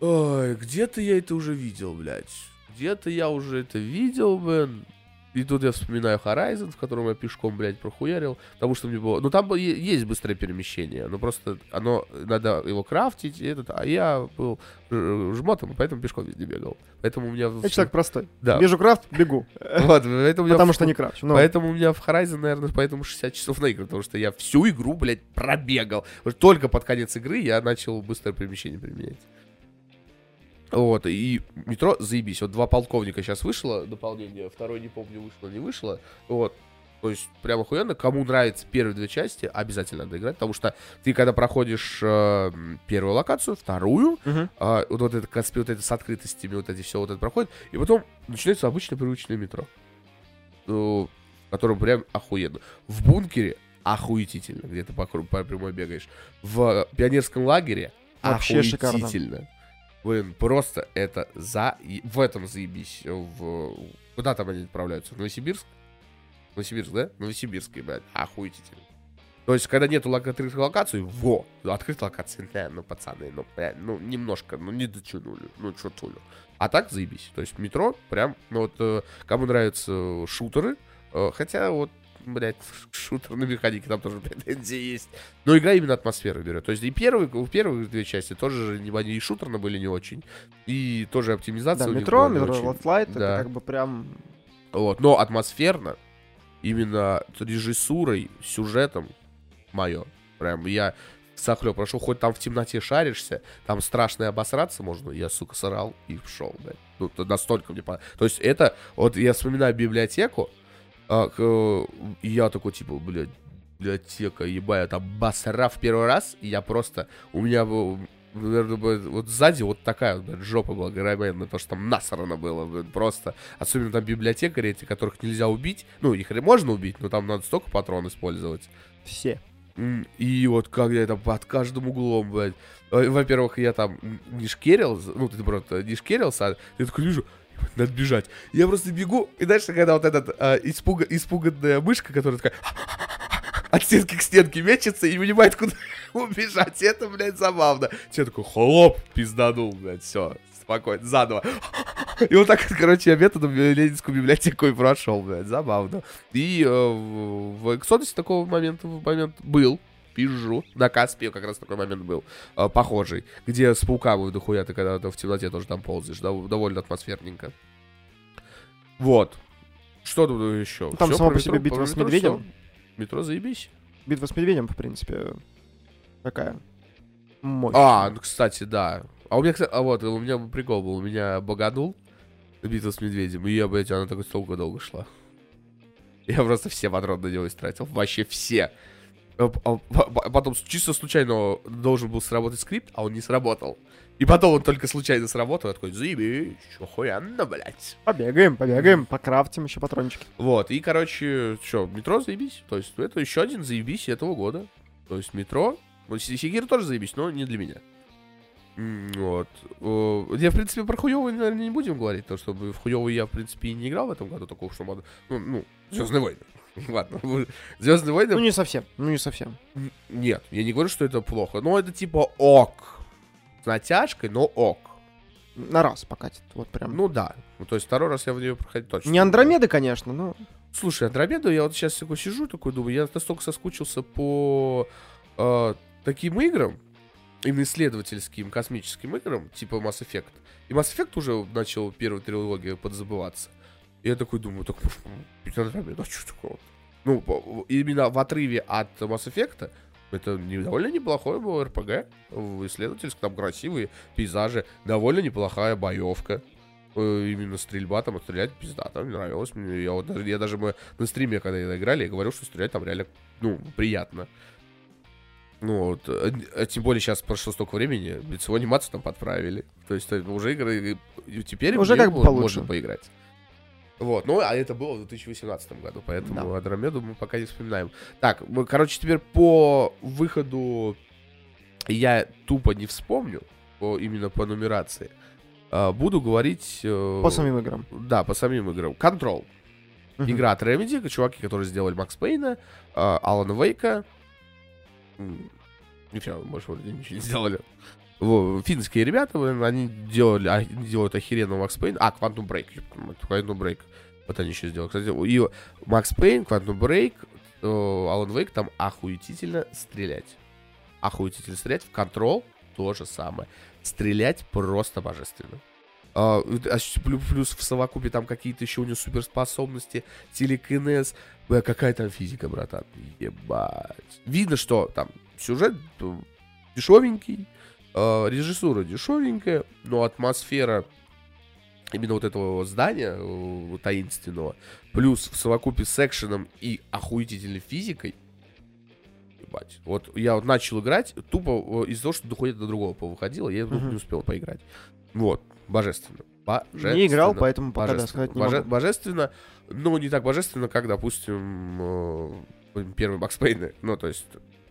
[SPEAKER 2] Ой, где-то я это уже видел, блядь. Где-то я уже это видел, блин. И тут я вспоминаю Horizon, в котором я пешком, блядь, прохуярил. Потому что мне было... Ну, там есть быстрое перемещение. Но просто оно... Надо его крафтить. И этот, а я был жмотом, поэтому пешком везде бегал. Поэтому у меня...
[SPEAKER 1] Я человек простой.
[SPEAKER 2] Да.
[SPEAKER 1] Вижу крафт, бегу. <laughs>
[SPEAKER 2] Вот, поэтому у меня
[SPEAKER 1] Потому
[SPEAKER 2] в-
[SPEAKER 1] что не крафчу. Ну,
[SPEAKER 2] Поэтому у меня в Horizon, наверное, поэтому 60 часов на игры, потому что я всю игру, блядь, пробегал. Только под конец игры я начал быстрое перемещение применять. Вот, и метро заебись. Вот два полковника сейчас вышло дополнение, второй не помню, вышло, не вышло. Вот. То есть, прям охуенно. Кому нравятся первые две части, обязательно надо играть, потому что ты, когда проходишь э, первую локацию, вторую,
[SPEAKER 1] мгм.
[SPEAKER 2] а, вот, вот это Каспи, вот это с открытостями, вот эти все вот это проходит, и потом начинается обычное привычное метро, ну, в котором прям охуенно. В бункере охуетительно, где ты по, по прямой бегаешь. В пионерском лагере
[SPEAKER 1] Вообще шикарно.
[SPEAKER 2] Блин, просто это за... В этом заебись. В... Куда там они отправляются? В Новосибирск? Новосибирск, да? Новосибирск, блядь, охуетительно. То есть, когда нету открытых локаций, во, открытые локации, да, ну, пацаны, ну, блядь, ну, немножко, ну, не дотянули, ну, что тулю. А так заебись. То есть, метро, прям, ну, вот, э, кому нравятся шутеры, э, хотя, вот, блядь, шутер на механике там тоже претензии есть. Но игра именно атмосферу берет. То есть, и первые, в первых две части тоже они и шутерно были не очень, и тоже оптимизация
[SPEAKER 1] Да,
[SPEAKER 2] у них
[SPEAKER 1] метро,
[SPEAKER 2] не
[SPEAKER 1] метро
[SPEAKER 2] очень.
[SPEAKER 1] Light,
[SPEAKER 2] Да.
[SPEAKER 1] это как бы прям...
[SPEAKER 2] Вот, но атмосферно, именно режиссурой, сюжетом, мое. Прям я сахлё прошел, хоть там в темноте шаришься, там страшно и обосраться можно, я, сука, сорал и шел, блядь. Ну, то настолько мне понравилось. То есть это, вот я вспоминаю библиотеку, а, и я такой, типа, блядь, библиотека, ебая, там обосрав первый раз, и я просто, у меня наверное, вот сзади вот такая блядь, жопа была громадная, потому что там насрано было, блядь, просто. Особенно там библиотекари эти, которых нельзя убить. Ну, их можно убить, но там надо столько патрон использовать.
[SPEAKER 1] Все.
[SPEAKER 2] И вот как я там под каждым углом, блядь. Э, Во-первых, я там не шкерил, ну, ты просто не шкерился, а я такой вижу, «Ебать, надо бежать. Я просто бегу, и дальше, когда вот этот а, испуга- испуганная мышка, которая такая от стенки к стенке мечется и не понимает, куда <laughs> убежать. Это, блядь, забавно. Тебе такой, хлоп, пизданул, блядь, все, спокойно, заново. И вот так, короче, я методом Ленинскую библиотеку и прошел, блядь, забавно. И э, в в такого момента, момент был, пизжу. На Каспе как раз такой момент был, э, похожий, где с пауками дохуя ты когда в темноте тоже там ползаешь, дов- довольно атмосферненько. Вот. Что тут еще?
[SPEAKER 1] Там
[SPEAKER 2] Всё
[SPEAKER 1] само
[SPEAKER 2] про
[SPEAKER 1] по себе
[SPEAKER 2] метро,
[SPEAKER 1] битва
[SPEAKER 2] про
[SPEAKER 1] с
[SPEAKER 2] метро
[SPEAKER 1] медведем.
[SPEAKER 2] всё. Метро заебись.
[SPEAKER 1] Битва с медведем, в принципе, такая мощная.
[SPEAKER 2] А, ну, кстати, да. А у меня, кстати, а вот, у меня прикол был, у меня баганул битва с медведем, и я, блядь, она такой столько долго шла. Я просто все патроны на него истратил, вообще все. А, а, потом чисто случайно должен был сработать скрипт, а он не сработал. И потом он только случайно сработал, такой, заебись, охуенно, блядь.
[SPEAKER 1] Побегаем, побегаем, покрафтим еще патрончики.
[SPEAKER 2] Вот, и, короче, что, метро заебись. То есть, это еще один заебись этого года. То есть, метро, ну, Си- Сигир тоже заебись, но не для меня. Вот. О, Я, в принципе, про хуёвый, наверное, не будем говорить, потому что в хуёвый я, в принципе, и не играл в этом году, такого, что надо... Ну, ну Звездные войны. <laughs> Ладно. Звездные войны...
[SPEAKER 1] Ну, не совсем, ну, не совсем.
[SPEAKER 2] Нет, я не говорю, что это плохо. Но это типа ок. С натяжкой, но ок.
[SPEAKER 1] На раз покатит, вот прям.
[SPEAKER 2] Ну да. Ну, то есть второй раз я в нее проходить точно.
[SPEAKER 1] не Андромеды, конечно, но...
[SPEAKER 2] Слушай, Андромеду, я вот сейчас такой сижу, такой думаю, я настолько соскучился по э, таким играм, именно исследовательским, космическим играм, типа Mass Effect. И Mass Effect уже начал первую трилогию подзабываться. Я такой думаю, так, Андромеда, а что такое? Ну, именно в отрыве от Mass Effect Это довольно неплохое было РПГ. в Исследовательск, там красивые пейзажи, довольно неплохая боевка. Э, Именно стрельба там, стрелять пиздато, мне нравилось. Мне, я, вот, даже- я даже мы на стриме, когда это играли, я говорил, что стрелять там реально, ну, приятно. Ну вот, а тем более сейчас прошло столько времени, лицевую анимацию там подправили. То есть уже игры, теперь
[SPEAKER 1] Уже как бы
[SPEAKER 2] мо-
[SPEAKER 1] получше.
[SPEAKER 2] можно поиграть. Вот, ну, а это было в 2018 году, поэтому
[SPEAKER 1] Да.
[SPEAKER 2] Андромеду мы пока не вспоминаем. Так, мы, короче, теперь по выходу я тупо не вспомню, по, именно по нумерации. А, буду говорить... э,
[SPEAKER 1] По самим играм.
[SPEAKER 2] Да, по самим играм. Control.
[SPEAKER 1] Мгм.
[SPEAKER 2] Игра от Remedy, чуваки, которые сделали Макс Пейна, Алана Вейка. Все, больше вроде ничего не сделали. Финские ребята, они делали, а, делают охеренного Макс Пейн. А, Quantum Break. Quantum Break. Вот они еще сделали. Кстати, и Макс Пейн, Quantum Break, э, Алан Вейк там охуетительно стрелять. Охуетительно стрелять. В Control то же самое. Стрелять просто божественно. А, а плюс в совокупе там какие-то еще у него суперспособности, телекинез. Какая там физика, братан? Ебать. Видно, что там сюжет э, дешевенький, э, режиссура дешевенькая, но атмосфера именно вот этого здания э, таинственного, плюс в совокупе с экшеном и охуительной физикой, ебать. Вот я вот начал играть, тупо э, из-за того, что доходит до другого повыходило, я
[SPEAKER 1] Мгм.
[SPEAKER 2] не успел поиграть. Вот, божественно. Божественно.
[SPEAKER 1] Не играл, поэтому пока да,
[SPEAKER 2] Божественно.
[SPEAKER 1] сказать не
[SPEAKER 2] Боже-
[SPEAKER 1] могу.
[SPEAKER 2] Божественно, но не так божественно, как, допустим, э, первый Макс Пейн. Ну, то есть,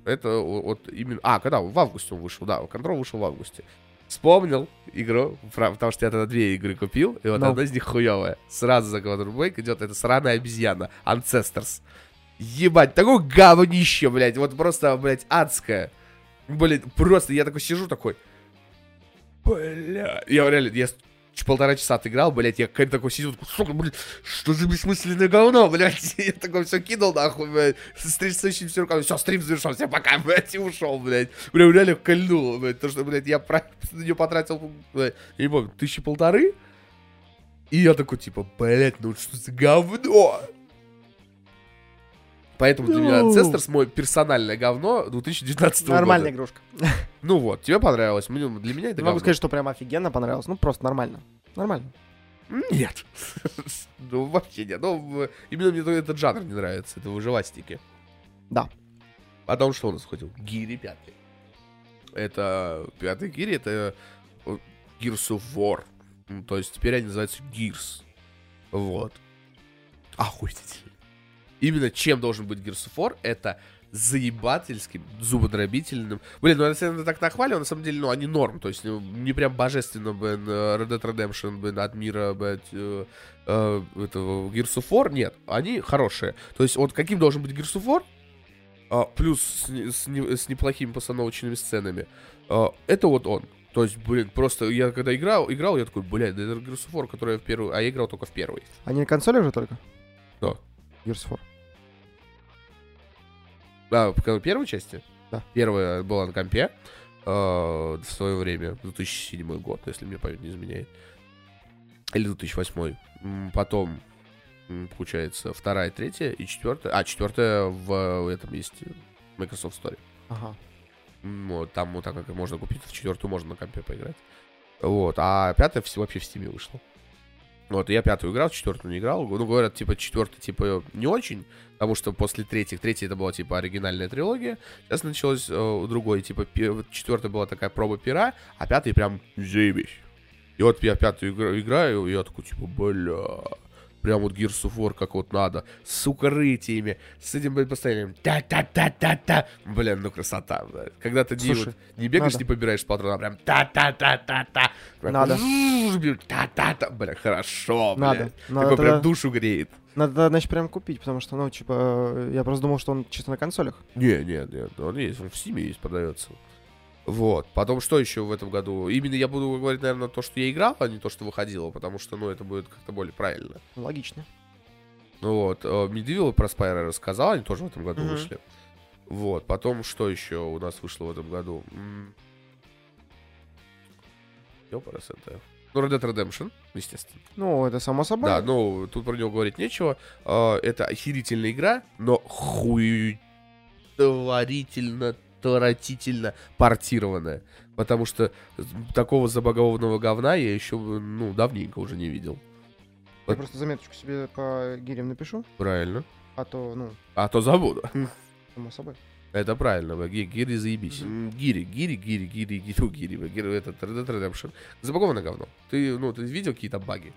[SPEAKER 2] это вот именно... А, когда? В августе он вышел, да, Контрол вышел в августе. Вспомнил игру, потому что я тогда две игры купил, и вот
[SPEAKER 1] Ну.
[SPEAKER 2] одна из них хуевая. Сразу за Counter-Strike идет эта сраная обезьяна, Ancestors. Ебать, такое говнище, блядь, вот просто, блядь, адское. Блин, просто я такой сижу такой, бля, я реально, я полтора часа отыграл, блядь, я какой-то такой сидел, сука, блядь, что за бессмысленное говно, блядь, <laughs> я такой все кинул, нахуй, блядь, с трясущимися руками, все, стрим завершен, всем пока, <laughs> блядь, и ушел, блядь, прям реально кольнул, блядь, то, что, блядь, я про- <laughs> на нее потратил, блядь, я не помню, тысячи полторы, и я такой, типа, блядь, ну что за говно? Поэтому для меня
[SPEAKER 1] Ну.
[SPEAKER 2] Ancestors мой персональное говно 2019 года.
[SPEAKER 1] Нормальная игрушка. <laughs>
[SPEAKER 2] Ну вот, тебе понравилось. Для меня это
[SPEAKER 1] могу сказать, что прям офигенно понравилось. Ну, просто нормально. Нормально.
[SPEAKER 2] Нет. <laughs> Ну, вообще нет. Ну, именно мне этот жанр не нравится. Это выживастики.
[SPEAKER 1] Да.
[SPEAKER 2] Потом что у нас ходил? Гири пятый. Это пятый гири, это э, Gears of War. Ну, То есть теперь они называются Gears. Вот. Охуительно. Именно чем должен быть Gears of War, это заебательским, зубодробительным. Блин, ну если это так нахваливаю, на самом деле, ну, они норм. То есть, ну, не прям божественно, блин, э, Red Dead Redemption, блин, от мира, блядь, э, э, этого Gears of War, нет. Они хорошие. То есть, вот каким должен быть Gears of War, а, плюс с, с не- с неплохими постановочными сценами, а, это вот он. То есть, блин, просто я когда играл, играл, я такой, блядь, да это Gears of War, который я в первый, а я играл только в первый.
[SPEAKER 1] Они на консоли уже только?
[SPEAKER 2] Да.
[SPEAKER 1] Gears of War.
[SPEAKER 2] А, в первой части?
[SPEAKER 1] Да.
[SPEAKER 2] Первая была на компе э, в свое время, 2007 год, если мне память не изменяет. Или 2008. М, Потом, получается, вторая, третья и четвертая. А, четвертая в этом есть Microsoft Store.
[SPEAKER 1] Ага.
[SPEAKER 2] Вот, там вот так как можно купить, в четвертую можно на компе поиграть. Вот, а пятая вообще в стиме вышла. Вот, и я пятую играл, четвертую не играл. Ну, говорят, типа, четвертая, типа, не очень, потому что после третьих, третья это была, типа, оригинальная трилогия. Сейчас началось э, другое, типа, вот четвертая была такая проба пера, а пятая прям заебись. И вот я пятую игра- играю, и я такой, типа, бля, прям вот Gears of War как вот надо, с укрытиями, с этим, блин, постоянным та-та-та-та-та. Блин, ну красота, блядь. Когда ты не,
[SPEAKER 1] Слушай,
[SPEAKER 2] вот не бегаешь,
[SPEAKER 1] надо.
[SPEAKER 2] не побираешь патрона, а прям та-та-та-та-та. Прям
[SPEAKER 1] Надо.
[SPEAKER 2] Та-та-та. Бля, хорошо,
[SPEAKER 1] Надо.
[SPEAKER 2] блядь.
[SPEAKER 1] Надо
[SPEAKER 2] Такой прям
[SPEAKER 1] тогда-
[SPEAKER 2] душу греет.
[SPEAKER 1] Надо, значит, прям купить, потому что, ну, типа, я просто думал, что он чисто на консолях.
[SPEAKER 2] Не, не, не, он есть, он в Steam есть, продается. Вот. Потом что еще в этом году? Именно я буду говорить, наверное, то, что я играл, а не то, что выходило, потому что, ну, это будет как-то более правильно.
[SPEAKER 1] Логично.
[SPEAKER 2] Ну вот, э, Медвилл про Спайра рассказал, они тоже в этом году
[SPEAKER 1] Мгм.
[SPEAKER 2] вышли. Вот, потом что еще у нас вышло в этом году? М. Ёпарас это. Ну, Red Dead Redemption, естественно.
[SPEAKER 1] Ну, это само собой.
[SPEAKER 2] Да, ну, тут про него говорить нечего. А, Это охерительная игра, но хуй творительно отвратительно портированная. Потому что такого забагованного говна я еще, ну, давненько уже не видел.
[SPEAKER 1] Я просто заметочку себе по гирям напишу,
[SPEAKER 2] Правильно.
[SPEAKER 1] а то, ну,
[SPEAKER 2] А то забуду.
[SPEAKER 1] само собой.
[SPEAKER 2] Это правильно, гири заебись. Гири, гири, гири, гири, гири, ну, гири, гири, это Red Dead Redemption. Забагованное говно. Ты, ну, ты видел какие-то баги?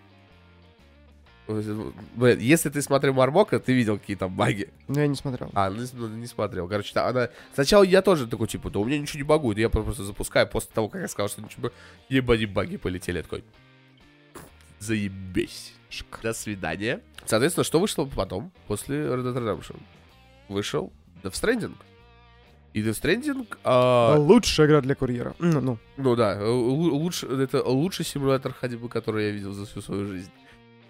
[SPEAKER 2] Бля, Если ты смотрел Мармока, ты видел какие-то баги.
[SPEAKER 1] Но я не смотрел.
[SPEAKER 2] А, ну, ну, не смотрел. Короче, да, она... Сначала я тоже такой, типа, да у меня ничего не багует. Я просто запускаю после того, как я сказал, что ничего... Ебани баги полетели. Я такой, заебись.
[SPEAKER 1] Шик.
[SPEAKER 2] До свидания. Соответственно, что вышло потом, после Red Dead Redemption? Вышел Death Stranding. И Death Stranding... а,
[SPEAKER 1] Лучшая игра для курьера. Ну, ну,
[SPEAKER 2] ну да, э, лу- лучше, это лучший симулятор ходьбы, который я видел за всю свою жизнь.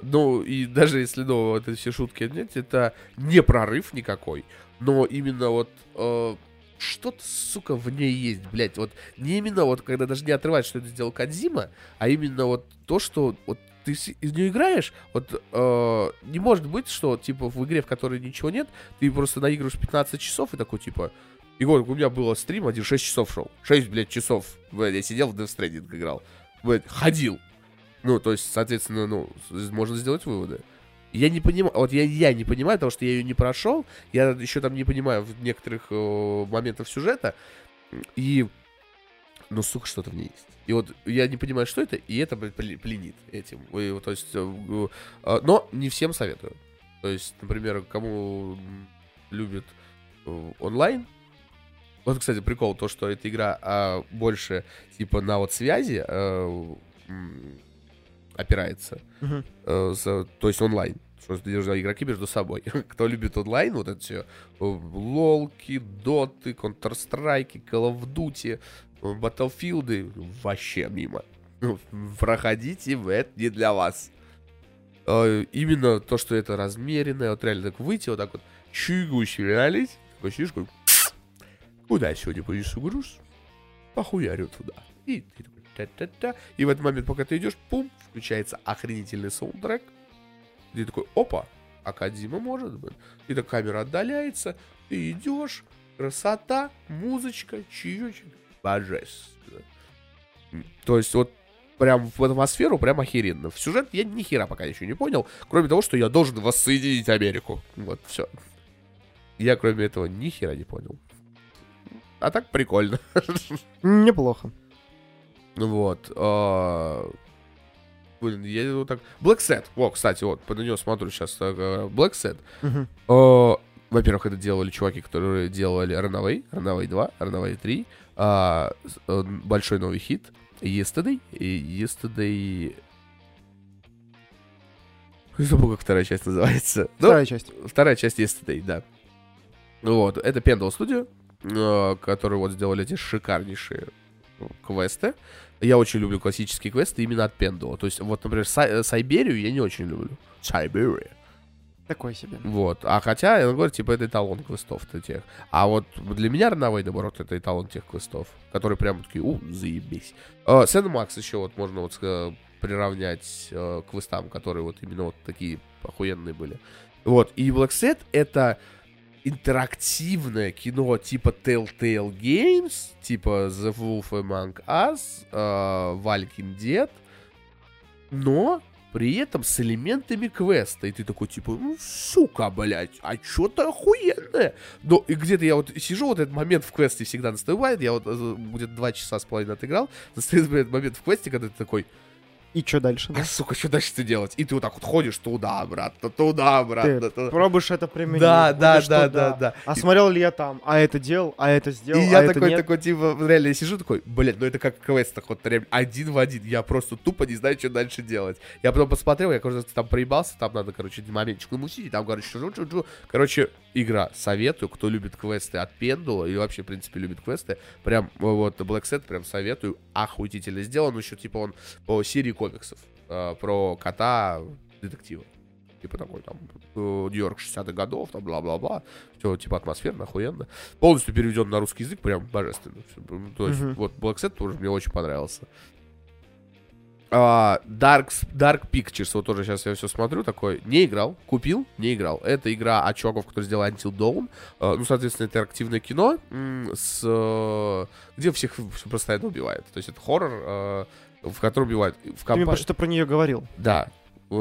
[SPEAKER 2] Ну, и даже если, ну, вот эти все шутки нет, это не прорыв никакой, но именно вот э, что-то, сука, в ней есть, блядь, вот не именно вот, когда даже не отрывать, что это сделал Кадзима, а именно вот то, что вот ты из нее играешь, вот э, не может быть, что, типа, в игре, в которой ничего нет, ты просто наигрываешь 15 часов и такой, типа, Егор, у меня было стрим, один 6 часов шел. 6, блядь, часов. Блядь, я сидел в Death Stranding играл. Блядь, ходил. Ну, то есть, соответственно, ну, можно сделать выводы. Я не понимаю, вот я, я не понимаю, потому что я ее не прошел, я еще там не понимаю в некоторых э, моментах сюжета, и, ну, сука, что-то в ней есть. И вот я не понимаю, что это, и это, пленит этим. И то есть, э, э, но не всем советую. То есть, например, кому любит э, онлайн, вот, кстати, прикол, то, что эта игра а, больше, типа, на вот связи э, м, опирается.
[SPEAKER 1] Мгм.
[SPEAKER 2] Э, то есть онлайн. Что игроки между собой. <laughs> Кто любит онлайн, вот это все, лолки, доты, Counter-Strike, Call of Duty, э, Battlefield, вообще мимо. <laughs> Проходите, это не для вас. Э, Именно то, что это размеренное, вот реально так выйти, вот так вот чугусь реалить, такой сидишь, куда я сегодня понесу груз? Похуярю туда. И ты такой, та-та-та. И в этот момент, пока ты идешь, пум, включается охренительный саундтрек. И ты такой, опа, Акадима может быть. И так камера отдаляется, ты идешь, красота, музычка, чаечек, божественно. То есть вот прям в атмосферу прям охеренно. В сюжет я ни хера пока еще не понял, кроме того, что я должен воссоединить Америку. Вот, все. Я кроме этого ни хера не понял. А так прикольно.
[SPEAKER 1] Неплохо.
[SPEAKER 2] Ну Вот. а, Блин, я вот так... Black Set. О, кстати, вот, на него смотрю сейчас. Black Set. А, Во-первых, это делали чуваки, которые делали Runaway, Runaway 2, Runaway 3. а, э, большой новый хит. Yesterday. И Yesterday... Забыл, как вторая часть называется. Ну,
[SPEAKER 1] Вторая часть.
[SPEAKER 2] Вторая часть Yesterday, да. Вот, это Pendle Studio, э, которые вот сделали эти шикарнейшие ну, квесты. Я очень люблю классические квесты именно от Pendle. То есть, вот, например, Сай- э, Сайберию я не очень люблю. Сайберия.
[SPEAKER 1] Такой себе.
[SPEAKER 2] Вот. А хотя, я говорю, типа, это эталон квестов-то тех. А вот для меня Runaway, наоборот, это эталон тех квестов, которые прям такие, у, заебись. Э, Макс еще вот можно вот ска- приравнять э, к квестам, которые вот именно вот такие охуенные были. Вот. И Black Set это интерактивное кино типа Telltale Games, типа The Wolf Among Us, э, Walking Dead, но при этом с элементами квеста. И ты такой, типа, ну, сука, блядь, а что-то охуенное. Но и где-то я вот сижу, вот этот момент в квесте всегда наступает, я вот э, где-то два часа с половиной отыграл, настает момент в квесте, когда ты такой,
[SPEAKER 1] И что дальше?
[SPEAKER 2] а, сука, что дальше-то делать? И ты вот так вот ходишь туда-обратно, туда-обратно,
[SPEAKER 1] Ты
[SPEAKER 2] туда.
[SPEAKER 1] пробуешь это применить.
[SPEAKER 2] Да, да, да, да, да.
[SPEAKER 1] А смотрел ли я там? А это делал? А это сделал?
[SPEAKER 2] И
[SPEAKER 1] а
[SPEAKER 2] я
[SPEAKER 1] это
[SPEAKER 2] такой,
[SPEAKER 1] нет?
[SPEAKER 2] такой, типа, реально, я сижу такой, блядь, ну это как квест, так вот, реально, один в один. Я просто тупо не знаю, что дальше делать. Я потом посмотрел, я, короче, там проебался, там надо, короче, моментчик намусить, и там, короче, чу чу чу Короче, игра, советую, кто любит квесты от Пендула, и вообще, в принципе, любит квесты, прям, вот, Black Set, прям советую, охуительно сделан, еще, типа, он по серии комиксов, э, про кота детектива. Типа такой там э, Нью-Йорк 60-х годов, там бла-бла-бла. Все типа атмосферно, охуенно. Полностью переведен на русский язык, прям божественно. То есть,
[SPEAKER 1] Мгм.
[SPEAKER 2] вот Black Set тоже мне очень понравился. А, Dark, Dark Pictures, вот тоже сейчас я все смотрю, такой, не играл, купил, не играл. Это игра от чуваков, которые сделали Until Dawn. А, ну, соответственно, это интерактивное кино, с, э, где всех всё постоянно убивают. То есть это хоррор, в котором убивают. В
[SPEAKER 1] Ты мне
[SPEAKER 2] компа-
[SPEAKER 1] что про нее говорил.
[SPEAKER 2] Да,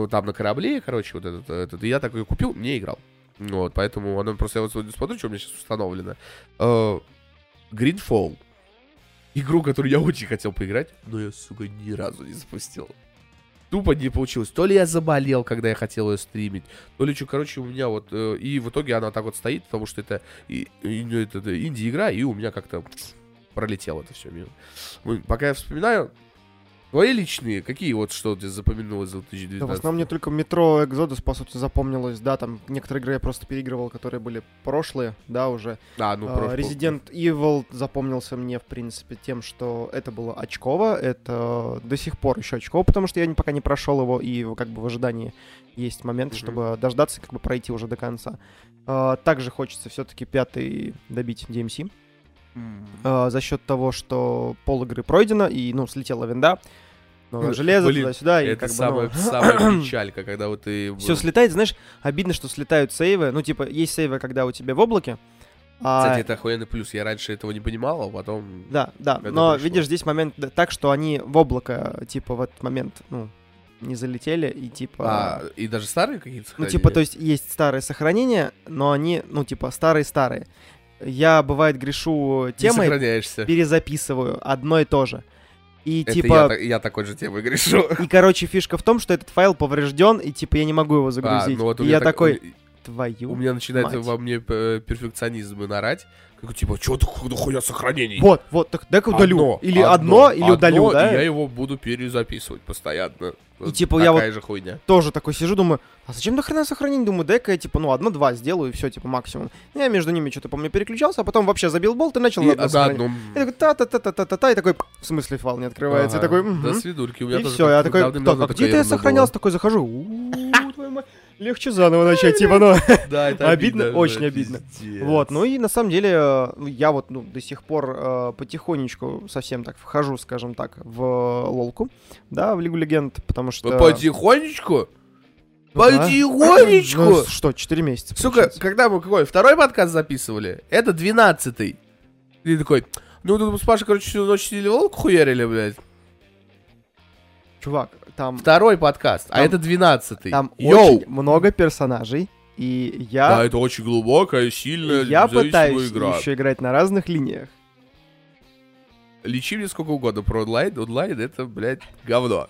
[SPEAKER 2] там на корабле, короче, вот этот, этот. И я такой купил, не играл. Вот, поэтому оно просто, я вот сегодня смотрю, что у меня сейчас установлено. Э, Greenfall. Игру, которую я очень хотел поиграть, но я, сука, ни разу не запустил. Тупо не получилось. То ли я заболел, когда я хотел ее стримить, то ли что, короче, у меня вот... э, и в итоге она так вот стоит, потому что это, и- и- ну, это, это инди-игра, и у меня как-то пролетело это все мимо. Пока я вспоминаю, твои личные, какие вот что тебе запоминулось за
[SPEAKER 1] Да,
[SPEAKER 2] 2019?
[SPEAKER 1] в основном мне только метро Exodus, по сути, запомнилось. Да, там некоторые игры я просто переигрывал, которые были прошлые, да, уже.
[SPEAKER 2] А, ну,
[SPEAKER 1] А,
[SPEAKER 2] про-
[SPEAKER 1] Resident Evil запомнился мне, в принципе, тем, что это было очково, это до сих пор еще очково, потому что я пока не прошел его, и как бы в ожидании есть момент,
[SPEAKER 2] Мгм.
[SPEAKER 1] чтобы дождаться, как бы пройти уже до конца. А, Также хочется все-таки пятый добить DMC. А, за счет того, что пол игры пройдено, и, ну, слетела винда, новое
[SPEAKER 2] Ну,
[SPEAKER 1] железо
[SPEAKER 2] блин,
[SPEAKER 1] туда-сюда, и
[SPEAKER 2] Это
[SPEAKER 1] как бы,
[SPEAKER 2] самая,
[SPEAKER 1] ну, <clears throat>
[SPEAKER 2] самая печалька, когда вот ты...
[SPEAKER 1] все слетает, знаешь, обидно, что слетают сейвы, ну, типа, есть сейвы, когда у тебя в облаке, а,
[SPEAKER 2] Кстати, это охуенный плюс. Я раньше этого не понимал, а потом...
[SPEAKER 1] да, да, но
[SPEAKER 2] пришло.
[SPEAKER 1] видишь, здесь момент так, что они в облако, типа, в этот момент, ну, не залетели, и, типа...
[SPEAKER 2] А, и даже старые какие-то
[SPEAKER 1] Ну,
[SPEAKER 2] сохранения?
[SPEAKER 1] типа, то есть есть старые сохранения, но они, ну, типа, старые-старые. Я, бывает, грешу темой, перезаписываю одно и то же. И,
[SPEAKER 2] Это
[SPEAKER 1] типа,
[SPEAKER 2] я, я такой же темой грешу.
[SPEAKER 1] И, короче, фишка в том, что этот файл поврежден, и, типа, я не могу его
[SPEAKER 2] А,
[SPEAKER 1] загрузить.
[SPEAKER 2] ну вот у
[SPEAKER 1] и я
[SPEAKER 2] так-
[SPEAKER 1] такой,
[SPEAKER 2] У
[SPEAKER 1] твою...
[SPEAKER 2] меня начинает
[SPEAKER 1] мать.
[SPEAKER 2] во мне э, перфекционизм нарать. Как, типа, что ты хуя сохранений?
[SPEAKER 1] Вот, вот, так дай-ка удалю.
[SPEAKER 2] Одно,
[SPEAKER 1] или одно, или
[SPEAKER 2] одно,
[SPEAKER 1] удалю,
[SPEAKER 2] и
[SPEAKER 1] да?
[SPEAKER 2] я его буду перезаписывать постоянно. Вот
[SPEAKER 1] типа, я
[SPEAKER 2] Такая же хуйня.
[SPEAKER 1] Тоже такой сижу, думаю, а зачем до хрена сохранить? Думаю, дай-ка я, типа, ну, одно-два сделаю, и все, типа, максимум. Я между ними что-то, помню, переключался, а потом вообще забил болт и начал
[SPEAKER 2] И
[SPEAKER 1] на одно
[SPEAKER 2] одном...
[SPEAKER 1] Я такой, та-та-та-та-та-та, и такой, в смысле файл не открывается?
[SPEAKER 2] Ага,
[SPEAKER 1] И такой,
[SPEAKER 2] До
[SPEAKER 1] «Мгм».
[SPEAKER 2] свидульки. У меня
[SPEAKER 1] И
[SPEAKER 2] тоже
[SPEAKER 1] все, я такой, так, а
[SPEAKER 2] такая
[SPEAKER 1] где-то я сохранялся, такой захожу, «У-у-у, твою мать, легче заново начать, типа, ну.
[SPEAKER 2] была. Да, это
[SPEAKER 1] Обидно,
[SPEAKER 2] обидно.
[SPEAKER 1] очень
[SPEAKER 2] да,
[SPEAKER 1] обидно.
[SPEAKER 2] пиздец.
[SPEAKER 1] Вот, ну и на самом деле э, я вот ну, до сих пор э, потихонечку совсем так вхожу, скажем так, в лолку, да, в Лигу Легенд, потому что...
[SPEAKER 2] Потихонечку?
[SPEAKER 1] Ну да.
[SPEAKER 2] Потихонечку?
[SPEAKER 1] Ну, что, 4 месяца.
[SPEAKER 2] Сука,
[SPEAKER 1] получается.
[SPEAKER 2] когда мы какой? Второй подкаст записывали? Это двенадцатый. И такой, ну тут с Пашей, короче, всю ночь сидели волк хуярили, блядь.
[SPEAKER 1] Чувак, там,
[SPEAKER 2] Второй подкаст, а
[SPEAKER 1] Там-
[SPEAKER 2] это двенадцатый.
[SPEAKER 1] там
[SPEAKER 2] Йоу!
[SPEAKER 1] очень много персонажей, и
[SPEAKER 2] Да,
[SPEAKER 1] я,
[SPEAKER 2] это очень глубокая, сильная,
[SPEAKER 1] я пытаюсь
[SPEAKER 2] игра.
[SPEAKER 1] еще играть на разных линиях.
[SPEAKER 2] Лечи мне сколько угодно про онлайн. Онлайн это, блядь, говно.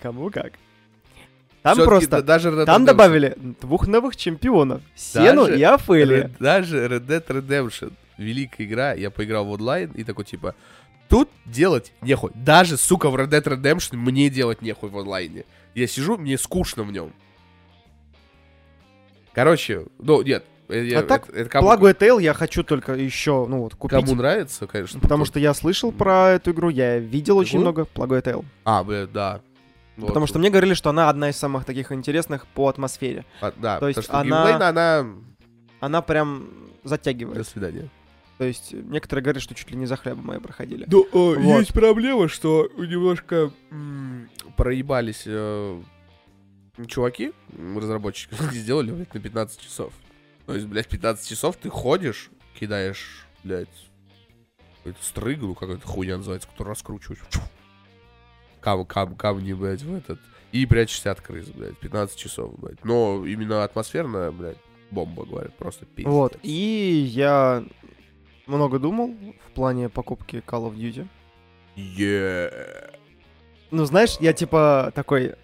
[SPEAKER 1] Кому как. Там
[SPEAKER 2] Всё-таки
[SPEAKER 1] просто,
[SPEAKER 2] да- даже Red
[SPEAKER 1] там
[SPEAKER 2] Dead
[SPEAKER 1] добавили двух новых чемпионов, Сену
[SPEAKER 2] Даже
[SPEAKER 1] и Афели.
[SPEAKER 2] Red- Даже Red Dead Redemption, великая игра, я поиграл в онлайн и такой типа, тут делать нехуй. Даже, сука, в Red Dead Redemption мне делать нехуй в онлайне. Я сижу, мне скучно в нем. Короче, ну нет, э, я-
[SPEAKER 1] А так,
[SPEAKER 2] это, это кому,
[SPEAKER 1] Благо Tale я хочу только еще, ну вот, купить.
[SPEAKER 2] кому нравится, конечно.
[SPEAKER 1] Потому
[SPEAKER 2] то-
[SPEAKER 1] что я слышал про эту игру, я видел очень много Благо Tale.
[SPEAKER 2] А, да. Вот.
[SPEAKER 1] Потому что мне говорили, что она одна из самых таких интересных по атмосфере.
[SPEAKER 2] А, да,
[SPEAKER 1] то есть она-
[SPEAKER 2] геймплейно она...
[SPEAKER 1] Она прям
[SPEAKER 2] До
[SPEAKER 1] затягивает.
[SPEAKER 2] свидания.
[SPEAKER 1] То есть некоторые говорят, что чуть ли не за хлебом мои проходили.
[SPEAKER 2] Да, э,
[SPEAKER 1] Вот.
[SPEAKER 2] есть проблема, что немножко м, проебались э, чуваки, разработчики, <laughs> сделали, блядь, на 15 часов. То есть, блядь, 15 часов ты ходишь, кидаешь, блядь, какую-то стрыгу, как это хуйня называется, которую раскручиваешь. Кам, кам, камни, блядь, в этот. И прячешься от крыс, блядь, 15 часов, блядь. Но именно атмосферная, блядь, бомба, говорят, просто пиздец.
[SPEAKER 1] Вот. И я много думал в плане покупки Call of Duty.
[SPEAKER 2] Е.
[SPEAKER 1] Ну, знаешь, я типа такой,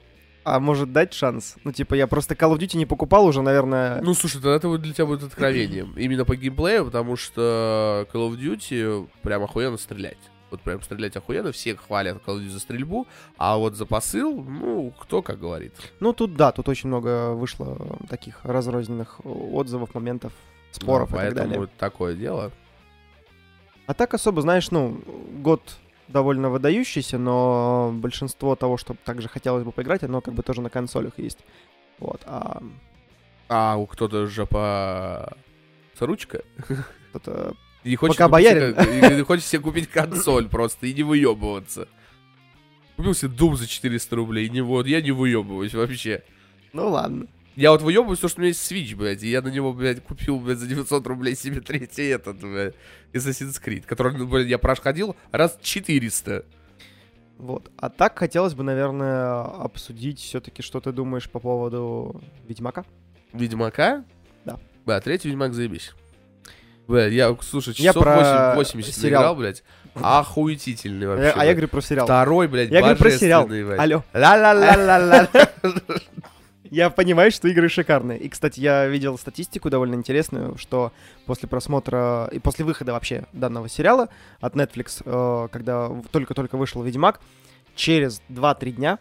[SPEAKER 1] а может дать шанс? Ну, типа, я просто Call of Duty не покупал уже, наверное...
[SPEAKER 2] Ну, слушай, тогда это вот для тебя будет откровением. <clears throat> Именно по геймплею, потому что Call of Duty прям охуенно стрелять. Вот прям стрелять охуенно, все хвалят Call of Duty за стрельбу, а вот за посыл, ну, кто как говорит.
[SPEAKER 1] Ну, тут да, тут очень много вышло таких разрозненных отзывов, моментов, споров
[SPEAKER 2] Ну,
[SPEAKER 1] и так
[SPEAKER 2] поэтому
[SPEAKER 1] далее.
[SPEAKER 2] вот такое дело.
[SPEAKER 1] А так особо, знаешь, ну, год довольно выдающийся, но большинство того, что также хотелось бы поиграть, оно как бы тоже на консолях есть. Вот, а
[SPEAKER 2] А у кто-то же по... ручка.
[SPEAKER 1] это... <laughs>
[SPEAKER 2] И хочет
[SPEAKER 1] Пока боярин. <laughs>
[SPEAKER 2] себе- и хочет себе купить консоль просто и не выебываться. Купил себе Doom за 400 рублей. Не вот, я не выебываюсь вообще.
[SPEAKER 1] Ну ладно.
[SPEAKER 2] Я вот выебываюсь, то, что у меня есть Switch, блядь, и я на него, блядь, купил, блядь, за 900 рублей себе третий этот, блядь, Assassin's Creed, который, ну, блядь, я проходил раз 400.
[SPEAKER 1] Вот. А так хотелось бы, наверное, обсудить все-таки, что ты думаешь по поводу Ведьмака.
[SPEAKER 2] Ведьмака?
[SPEAKER 1] Да.
[SPEAKER 2] Да, третий Ведьмак заебись. Блядь, я, слушай,
[SPEAKER 1] Я
[SPEAKER 2] часов
[SPEAKER 1] про
[SPEAKER 2] 8, 80
[SPEAKER 1] сериал.
[SPEAKER 2] играл, блядь. Охуительный
[SPEAKER 1] А
[SPEAKER 2] вообще.
[SPEAKER 1] я, а я
[SPEAKER 2] блядь.
[SPEAKER 1] говорю про сериал.
[SPEAKER 2] Второй, блядь,
[SPEAKER 1] Я говорю про сериал.
[SPEAKER 2] блядь.
[SPEAKER 1] Алло.
[SPEAKER 2] Ла-ла-ла-ла-ла. <laughs>
[SPEAKER 1] Я понимаю, что игры шикарные. И, кстати, я видел статистику довольно интересную, что после просмотра и после выхода вообще данного сериала от Netflix, э, когда в- только-только вышел Ведьмак, через 2-3 дня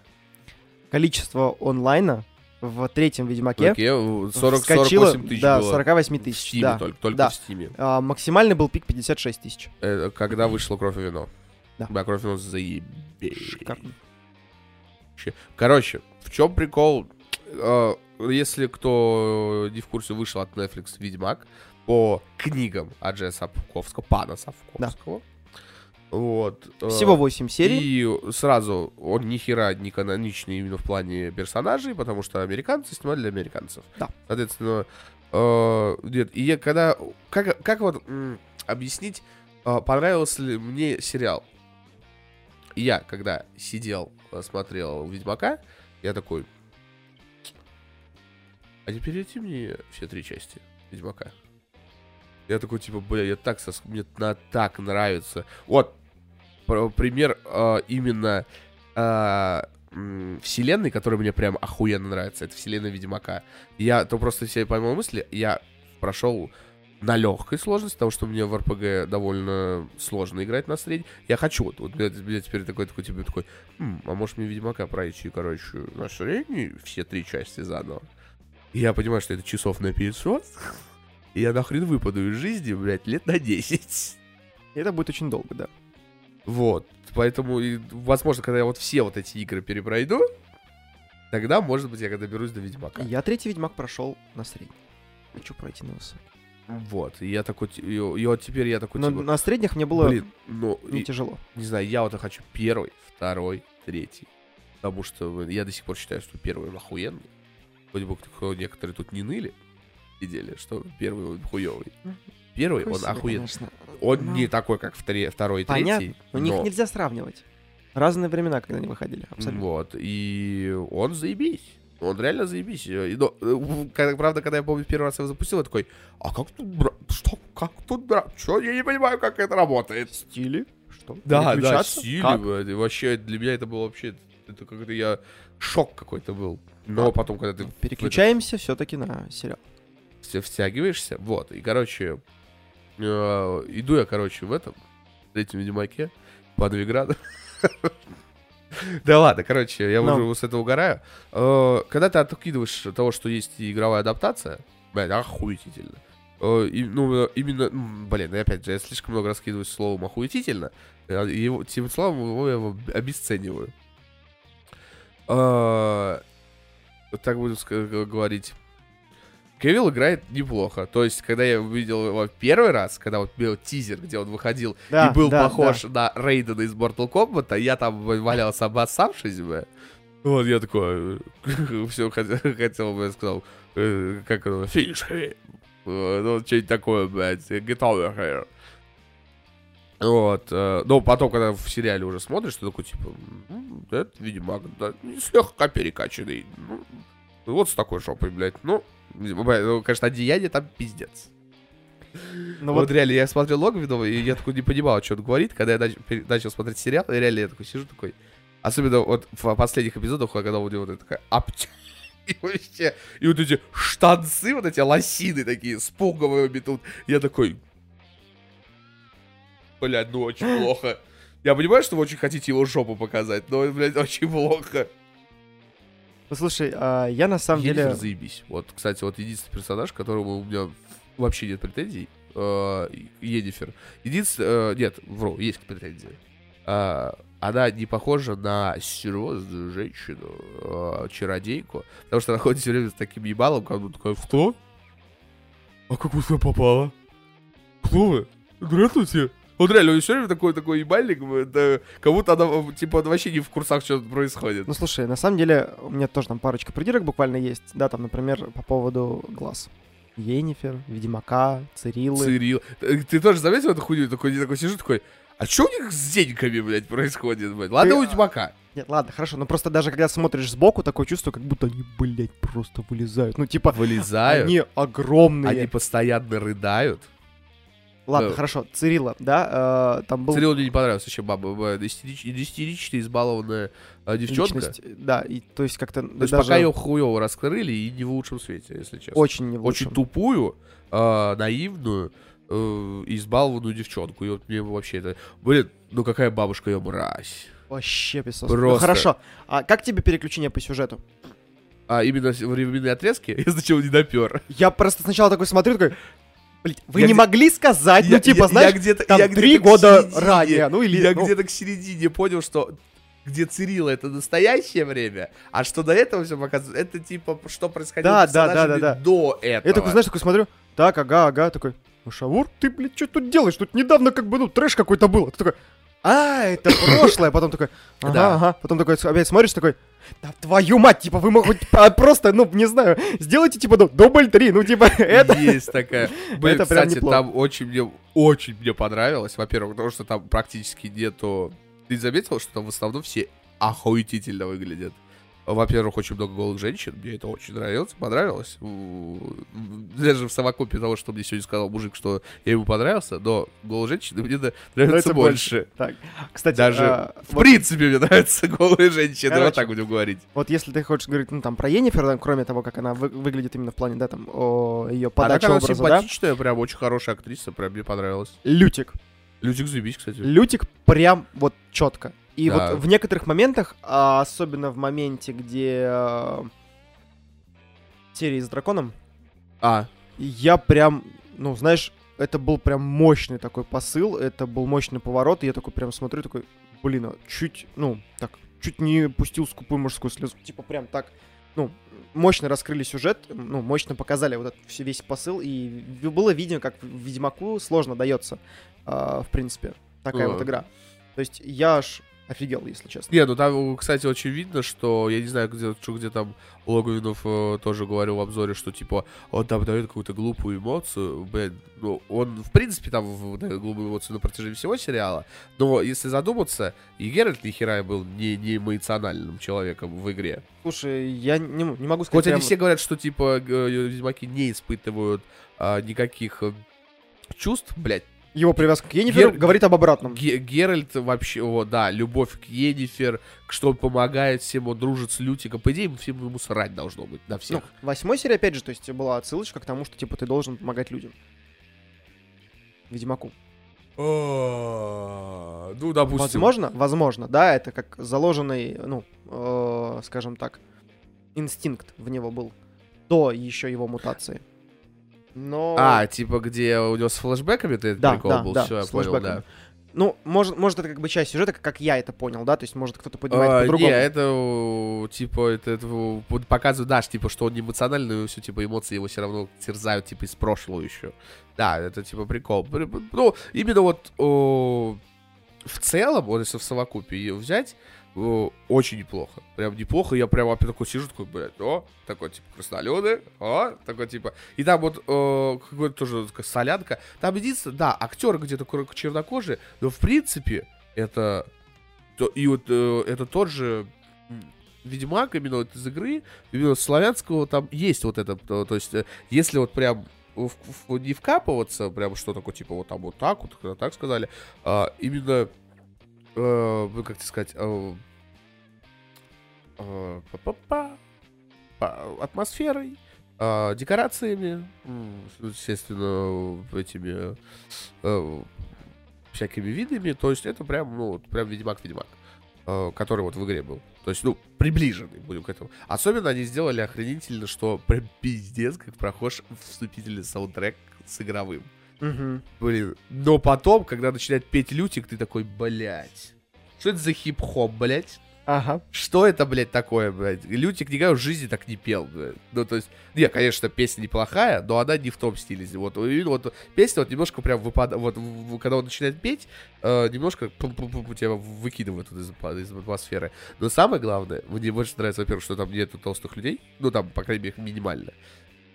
[SPEAKER 1] количество онлайна в третьем Ведьмаке
[SPEAKER 2] Окей, 40,
[SPEAKER 1] вскочило
[SPEAKER 2] 48 тысяч
[SPEAKER 1] до
[SPEAKER 2] было.
[SPEAKER 1] 48
[SPEAKER 2] В
[SPEAKER 1] тысяч.
[SPEAKER 2] Steam
[SPEAKER 1] Да.
[SPEAKER 2] только, только
[SPEAKER 1] да.
[SPEAKER 2] в Steam.
[SPEAKER 1] А, максимальный был пик 56 тысяч.
[SPEAKER 2] Э, Когда вышло «Кровь и вино».
[SPEAKER 1] Да.
[SPEAKER 2] Да, «Кровь и вино» заебись.
[SPEAKER 1] Шикарно.
[SPEAKER 2] Короче, в чем прикол? Э, Если кто не в курсе, вышел от Netflix «Ведьмак» по книгам Аджея Сапковского, пана Сапковского. Вот. э,
[SPEAKER 1] Всего 8 серий.
[SPEAKER 2] И сразу он ни хера не каноничный именно в плане персонажей, потому что американцы снимали для американцев.
[SPEAKER 1] Да.
[SPEAKER 2] Соответственно, э, нет, и я когда... Как, как вот м, объяснить, э, понравился ли мне сериал? Я, когда сидел, смотрел «Ведьмака», я такой... А не перейти мне все три части «Ведьмака»? Я такой, типа, бля, я так сос... мне на так нравится. Вот, пр- пример э, именно э, вселенной, которая мне прям охуенно нравится. Это вселенная Ведьмака. Я то просто все поймал мысли, я прошел на легкой сложности, потому что мне в РПГ довольно сложно играть на средней. Я хочу, вот, вот меня теперь такой, такой, типа, такой, «М, а может мне Ведьмака пройти, короче, на средней, все три части заново. И я понимаю, что это часов на 500, и я нахрен выпаду из жизни, блядь, лет на 10.
[SPEAKER 1] И это будет очень долго, да.
[SPEAKER 2] Вот. Поэтому, и, возможно, когда я вот все вот эти игры перепройду, тогда, может быть, я когда доберусь до Ведьмака.
[SPEAKER 1] Я третий Ведьмак прошел на средний. Хочу пройти на высокий.
[SPEAKER 2] Вот. И я такой, и, и вот теперь я такой,
[SPEAKER 1] Но
[SPEAKER 2] типа,
[SPEAKER 1] на средних мне было
[SPEAKER 2] блин, ну,
[SPEAKER 1] не
[SPEAKER 2] и-
[SPEAKER 1] тяжело.
[SPEAKER 2] не знаю, я вот хочу первый, второй, третий. Потому что я до сих пор считаю, что первый охуенный. Вроде бы кто- некоторые тут не ныли, сидели, что первый он хуёвый. Первый
[SPEAKER 1] Такой
[SPEAKER 2] он охуенный. Он
[SPEAKER 1] Ну,
[SPEAKER 2] не такой, как второй, второй и
[SPEAKER 1] Понятно.
[SPEAKER 2] третий.
[SPEAKER 1] Но них
[SPEAKER 2] но-
[SPEAKER 1] нельзя сравнивать. Разные времена, когда они выходили. Абсолютно.
[SPEAKER 2] Вот, и он заебись. Он реально заебись. И, но, э, правда, когда я помню, первый раз его запустил, я такой, а как тут брать? Что? Как тут брать? Что? Я не понимаю, как это работает.
[SPEAKER 1] Стили? Что?
[SPEAKER 2] Да, да, сильно,
[SPEAKER 1] Как?
[SPEAKER 2] вообще для меня это было вообще, это как-то я, шок какой-то был. Но
[SPEAKER 1] А,
[SPEAKER 2] потом, когда ты в
[SPEAKER 1] Переключаемся все-таки на сериал.
[SPEAKER 2] это вся- втягиваешься, вот, и, короче, э, иду я, короче, в этом, в третьем Ведьмаке, по Новиграду. Да ладно, короче, я
[SPEAKER 1] Ну.
[SPEAKER 2] уже с этого угораю. Э, Когда ты откидываешь того, что есть и игровая адаптация, блядь, охуительно. Э, и, Ну, э, именно, м, блин, опять же, я слишком много раскидываюсь словом охуительно, его, тем словом его я его обесцениваю. Вот так буду говорить. Кевилл играет неплохо. То есть, когда я увидел его первый раз, когда вот был тизер, где он выходил
[SPEAKER 1] Да,
[SPEAKER 2] и был
[SPEAKER 1] да,
[SPEAKER 2] похож на Рейдена из Mortal Kombat, а я там валялся обоссавшись бы. Вот я такой, <laughs> все хотел, хотел бы, я сказал, э, как оно, финиш, ну, что-нибудь такое, блядь, get over here. Вот, э, но потом, когда в сериале уже смотришь, ты такой, типа, «М, это, видимо, да, слегка перекачанный. Ну, вот с такой жопой, блядь, ну, ну, конечно, одеяние там пиздец.
[SPEAKER 1] Ну
[SPEAKER 2] вот,
[SPEAKER 1] вот,
[SPEAKER 2] реально, я смотрел Логвинова, и я такой не понимал, что он говорит, когда я нач- пере- начал смотреть сериал, и реально я такой сижу такой, особенно вот в последних эпизодах, когда у него вот такая аптя, <laughs> и вообще, и вот эти штанцы, вот эти лосины такие, с пуговыми тут, я такой, блядь, ну очень плохо. Я понимаю, что вы очень хотите его жопу показать, но, блядь, очень плохо.
[SPEAKER 1] ну, слушай, а, я на самом
[SPEAKER 2] Енифер
[SPEAKER 1] деле...
[SPEAKER 2] заебись. Вот, кстати, вот единственный персонаж, которому у меня вообще нет претензий. э, Енифер. Единственное... э, Нет, вру, есть претензии. А, Она не похожа на серьезную женщину, э, чародейку, потому что она ходит все время с таким ебалом, как будто такая, что? А как вы сюда попала? Кто вы? Здравствуйте. Вот реально, он все время такой, такой ебальник, это, как будто она, типа, вообще не в курсах, что происходит.
[SPEAKER 1] Ну, слушай, на самом деле, у меня тоже там парочка придирок буквально есть. Да, там, например, по поводу глаз. Енифер, Ведьмака, Цириллы.
[SPEAKER 2] Цирил. Ты, ты тоже заметил эту хуйню? Такой, такой сижу, такой, а что у них с деньками, блядь, происходит, блядь? Ладно,
[SPEAKER 1] Ты-
[SPEAKER 2] у Ведьмака.
[SPEAKER 1] Нет, ладно, хорошо, но просто даже когда смотришь сбоку, такое чувство, как будто они, блядь, просто вылезают. Ну, типа,
[SPEAKER 2] Вылезают.
[SPEAKER 1] они огромные.
[SPEAKER 2] Они постоянно рыдают.
[SPEAKER 1] Ладно,
[SPEAKER 2] Да.
[SPEAKER 1] хорошо, Цирилла, да, э, там был
[SPEAKER 2] Цирилу мне не понравилась еще баба, истерич- избалованная а, девчонка.
[SPEAKER 1] личность, да, и то есть как-то
[SPEAKER 2] То есть
[SPEAKER 1] даже
[SPEAKER 2] пока ее хуево раскрыли, и не в лучшем свете, если честно.
[SPEAKER 1] очень не в
[SPEAKER 2] Очень
[SPEAKER 1] лучшем.
[SPEAKER 2] тупую, а, наивную, э, избалованную девчонку. И вот мне вообще это... Блин, ну какая бабушка ее мразь.
[SPEAKER 1] Вообще сосу. Ну,
[SPEAKER 2] Просто.
[SPEAKER 1] хорошо, а как тебе переключение по сюжету?
[SPEAKER 2] А именно временные отрезки <laughs> я сначала не допер.
[SPEAKER 1] Я просто сначала такой смотрю, такой, блядь, вы
[SPEAKER 2] Я
[SPEAKER 1] не
[SPEAKER 2] где-
[SPEAKER 1] могли сказать, ну, типа, знаешь,
[SPEAKER 2] где-то,
[SPEAKER 1] там
[SPEAKER 2] я
[SPEAKER 1] три года
[SPEAKER 2] середине-
[SPEAKER 1] ранее, ну, или...
[SPEAKER 2] Я
[SPEAKER 1] ну,
[SPEAKER 2] где-то к середине понял, что где Цирилла это настоящее время, а что до этого все показывает, это типа что происходило
[SPEAKER 1] Да, да, да, да, да.
[SPEAKER 2] до этого.
[SPEAKER 1] Я такой, знаешь, такой смотрю, так, ага, ага, такой, ну, Шавур, ты, блядь, что тут делаешь? Тут недавно как бы, ну, трэш какой-то был. Ты такой, а, это <coughs> прошлое. Потом такой, ага, ага. Потом такой опять смотришь, такой, да твою мать, типа, вы могут просто, ну, не знаю, сделайте, типа, ну, дубль три, ну, типа, <laughs> это...
[SPEAKER 2] Есть такая. <laughs> Блин,
[SPEAKER 1] Это прям
[SPEAKER 2] кстати,
[SPEAKER 1] неплохо.
[SPEAKER 2] там очень мне, очень мне понравилось. Во-первых, потому что там практически нету... Ты заметил, что там в основном все охуительно выглядят? Во-первых, очень много голых женщин, мне это очень нравилось, понравилось. Даже в совокупе того, что мне сегодня сказал мужик, что я ему понравился, но голые женщины мне да- нравятся
[SPEAKER 1] Нравится
[SPEAKER 2] больше.
[SPEAKER 1] Так, кстати,
[SPEAKER 2] Даже
[SPEAKER 1] а,
[SPEAKER 2] в
[SPEAKER 1] вот-
[SPEAKER 2] принципе мне нравятся голые женщины, вот
[SPEAKER 1] Короче,
[SPEAKER 2] так будем говорить.
[SPEAKER 1] Вот если ты хочешь говорить, ну, там, про Енифер, да, кроме того, как она вы- выглядит именно в плане, да, там, о ее подаче
[SPEAKER 2] так она
[SPEAKER 1] образа, да,
[SPEAKER 2] симпатичная, прям очень хорошая актриса, прям мне понравилась.
[SPEAKER 1] Лютик.
[SPEAKER 2] Лютик заебись, кстати.
[SPEAKER 1] Лютик прям вот четко. И
[SPEAKER 2] Да.
[SPEAKER 1] вот в некоторых моментах, а, особенно в моменте, где а, серии с драконом,
[SPEAKER 2] А,
[SPEAKER 1] я прям, ну, знаешь, это был прям мощный такой посыл, это был мощный поворот, и я такой прям смотрю, такой, блин, а чуть, ну, так, чуть не пустил скупую мужскую слезу. Типа прям так, ну, мощно раскрыли сюжет, ну, мощно показали вот этот весь посыл, и было видно, как Ведьмаку сложно дается, а, в принципе, такая
[SPEAKER 2] А.
[SPEAKER 1] вот игра. То есть я аж офигел, если честно.
[SPEAKER 2] Не, ну там, кстати, очень видно, что, я не знаю, где, что, где там Логовинов э, тоже говорил в обзоре, что, типа, он там дает какую-то глупую эмоцию, блин, ну, он, в принципе, там дает глупую эмоцию на протяжении всего сериала, но, если задуматься, и Геральт нихера был не, не эмоциональным человеком в игре.
[SPEAKER 1] Слушай, я не, не могу сказать...
[SPEAKER 2] Хоть они
[SPEAKER 1] прям-
[SPEAKER 2] все говорят, что, типа, э, ведьмаки не испытывают а, никаких э, чувств, блядь,
[SPEAKER 1] Его привязка к Ениферу
[SPEAKER 2] Гер-
[SPEAKER 1] говорит об обратном.
[SPEAKER 2] Ге- Геральт вообще, о, да, любовь к Енифер, что он помогает всем, он дружит с Лютиком. По идее, всем ему срать должно быть на всех.
[SPEAKER 1] Ну, восьмой серии, опять же, то есть была отсылочка к тому, что, типа, ты должен помогать людям. Ведьмаку.
[SPEAKER 2] А, Ну, допустим.
[SPEAKER 1] Возможно, возможно, да, это как заложенный, ну, э, скажем так, инстинкт в него был до еще его мутации. Но...
[SPEAKER 2] А, типа, где у него с флешбеками ты
[SPEAKER 1] да,
[SPEAKER 2] прикол
[SPEAKER 1] да,
[SPEAKER 2] был,
[SPEAKER 1] да,
[SPEAKER 2] все, я понял, да.
[SPEAKER 1] Ну, может, может, это как бы часть сюжета, как я это понял, да, то есть, может, кто-то понимает
[SPEAKER 2] А,
[SPEAKER 1] по-другому.
[SPEAKER 2] не, это, типа, это, это показывает, да, типа, что он не эмоциональный, но все, типа, эмоции его все равно терзают, типа, из прошлого еще. Да, это, типа, прикол. При- при- Ну, именно вот о, в целом, вот если в совокупе ее взять, очень неплохо. Прям неплохо. Я прям опять такой сижу, такой, блядь, о, такой, типа, краснолюды, о, такой, типа. И там вот о, какой-то тоже такая солянка. Там единственное, да, актер где-то чернокожий, но, в принципе, это... то- и вот э, это тот же Ведьмак именно вот из игры, именно славянского там есть вот это, то, то есть э, если вот прям в- в- не вкапываться, прям что такое, типа вот там вот так вот, когда так сказали, а, именно, э, как сказать, э, э, па- атмосферой, а, декорациями, естественно, этими э, всякими видами, то есть это прям, ну, прям Ведьмак-Ведьмак, э, который вот в игре был. То есть, ну, приближенный, будем к этому. Особенно они сделали охренительно, что прям пиздец, как прохож вступительный саундтрек с игровым.
[SPEAKER 1] Мгм.
[SPEAKER 2] Блин, но потом, когда начинает петь Лютик, ты такой, блядь, что это за хип-хоп, блядь?
[SPEAKER 1] Ага.
[SPEAKER 2] Что это, блядь, такое, блядь? Лютик никогда в жизни так не пел, блядь. Ну, то есть, не, конечно, песня неплохая, но она не в том стиле. Вот, вот песня вот немножко прям выпадает, вот, когда он начинает петь, э, немножко тебя выкидывает из, из атмосферы. Но самое главное, мне больше нравится, во-первых, что там нету толстых людей, ну, там, по крайней мере, минимально.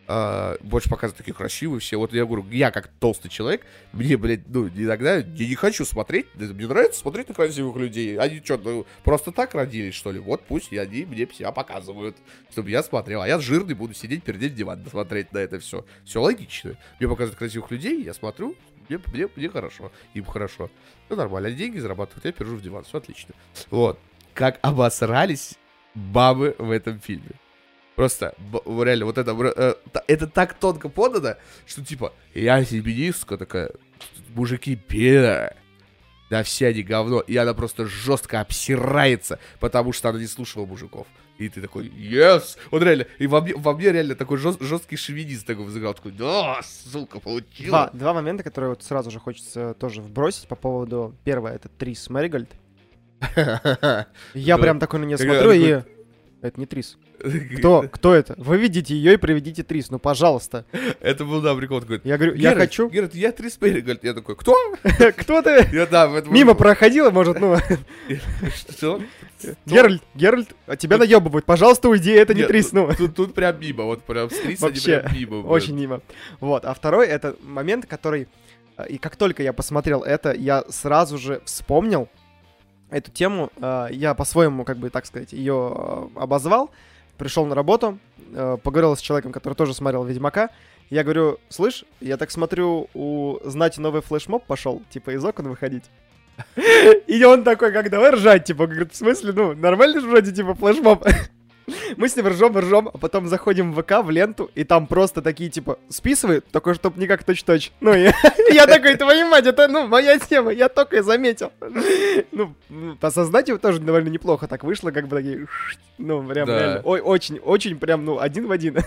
[SPEAKER 2] А, больше показывают такие красивые все. Вот я говорю, я как толстый человек, мне, блядь, ну, иногда я не хочу смотреть, мне нравится смотреть на красивых людей. Они что, ну, просто так родились, что ли? Вот пусть они мне себя показывают, чтобы я смотрел. А я жирный буду сидеть, пердеть диван, <laughs> смотреть на это все. Все логично. Мне показывают красивых людей, я смотрю, мне, мне, мне хорошо, им хорошо. Ну, нормально, они деньги зарабатывают, я пержу в диван, все отлично. Вот. Как обосрались бабы в этом фильме. Просто, реально, вот это, э, это так тонко подано, что типа, я феминистка такая, мужики пидоры. Да все они говно. И она просто жестко обсирается, потому что она не слушала мужиков. И ты такой, yes! Вот реально, и во мне, во мне реально такой жест- жесткий шовинист такой взыграл. Такой, да, сука,
[SPEAKER 1] Два,
[SPEAKER 2] получила.
[SPEAKER 1] два момента, которые вот сразу же хочется тоже вбросить по поводу... Первое, это Трис Мэригольд. <laughs> Я
[SPEAKER 2] Да.
[SPEAKER 1] прям такой на нее смотрю и... Это не Трис. Кто, <laughs> кто это? Выведите ее и приведите Трис, ну пожалуйста.
[SPEAKER 2] Это был, да, прикол такой.
[SPEAKER 1] Я говорю, я
[SPEAKER 2] «Геральт,
[SPEAKER 1] хочу...
[SPEAKER 2] Геральт, я Трис Мэригольд. Я такой, кто? <laughs>
[SPEAKER 1] Кто ты?
[SPEAKER 2] Я, да,
[SPEAKER 1] Мимо проходила, может, ну... <laughs>
[SPEAKER 2] Что?
[SPEAKER 1] Геральт, Геральт, а тебя наебывают. Пожалуйста, уйди, это не Трис, ну...
[SPEAKER 2] Тут, прям мимо, вот прям с Триса они прям мимо.
[SPEAKER 1] Очень мимо. Вот. А второй это момент, который... э, И как только я посмотрел это, я сразу же вспомнил эту тему. э, Я по-своему, как бы, так сказать, ее обозвал. Пришел на работу, э, поговорил с человеком, который тоже смотрел Ведьмака. Я говорю, слышь, я так смотрю, у знати новый флешмоб пошел, типа из окон выходить. <laughs> И он такой, как давай ржать, типа, говорит, в смысле, ну, нормально же вроде, типа, флешмоб. <laughs> <laughs> Мы с ним ржем, ржем, а потом заходим в ВК, в ленту, и там просто такие, типа, списывают, только чтоб не как точь-точь. Ну, я, <laughs> я такой, твою мать, это, ну, моя тема, я только и заметил. <laughs> Ну, м, по создателю тоже довольно неплохо так вышло, как бы такие, ну, прям
[SPEAKER 2] Да.
[SPEAKER 1] реально, ой, очень, очень прям, ну, один в один.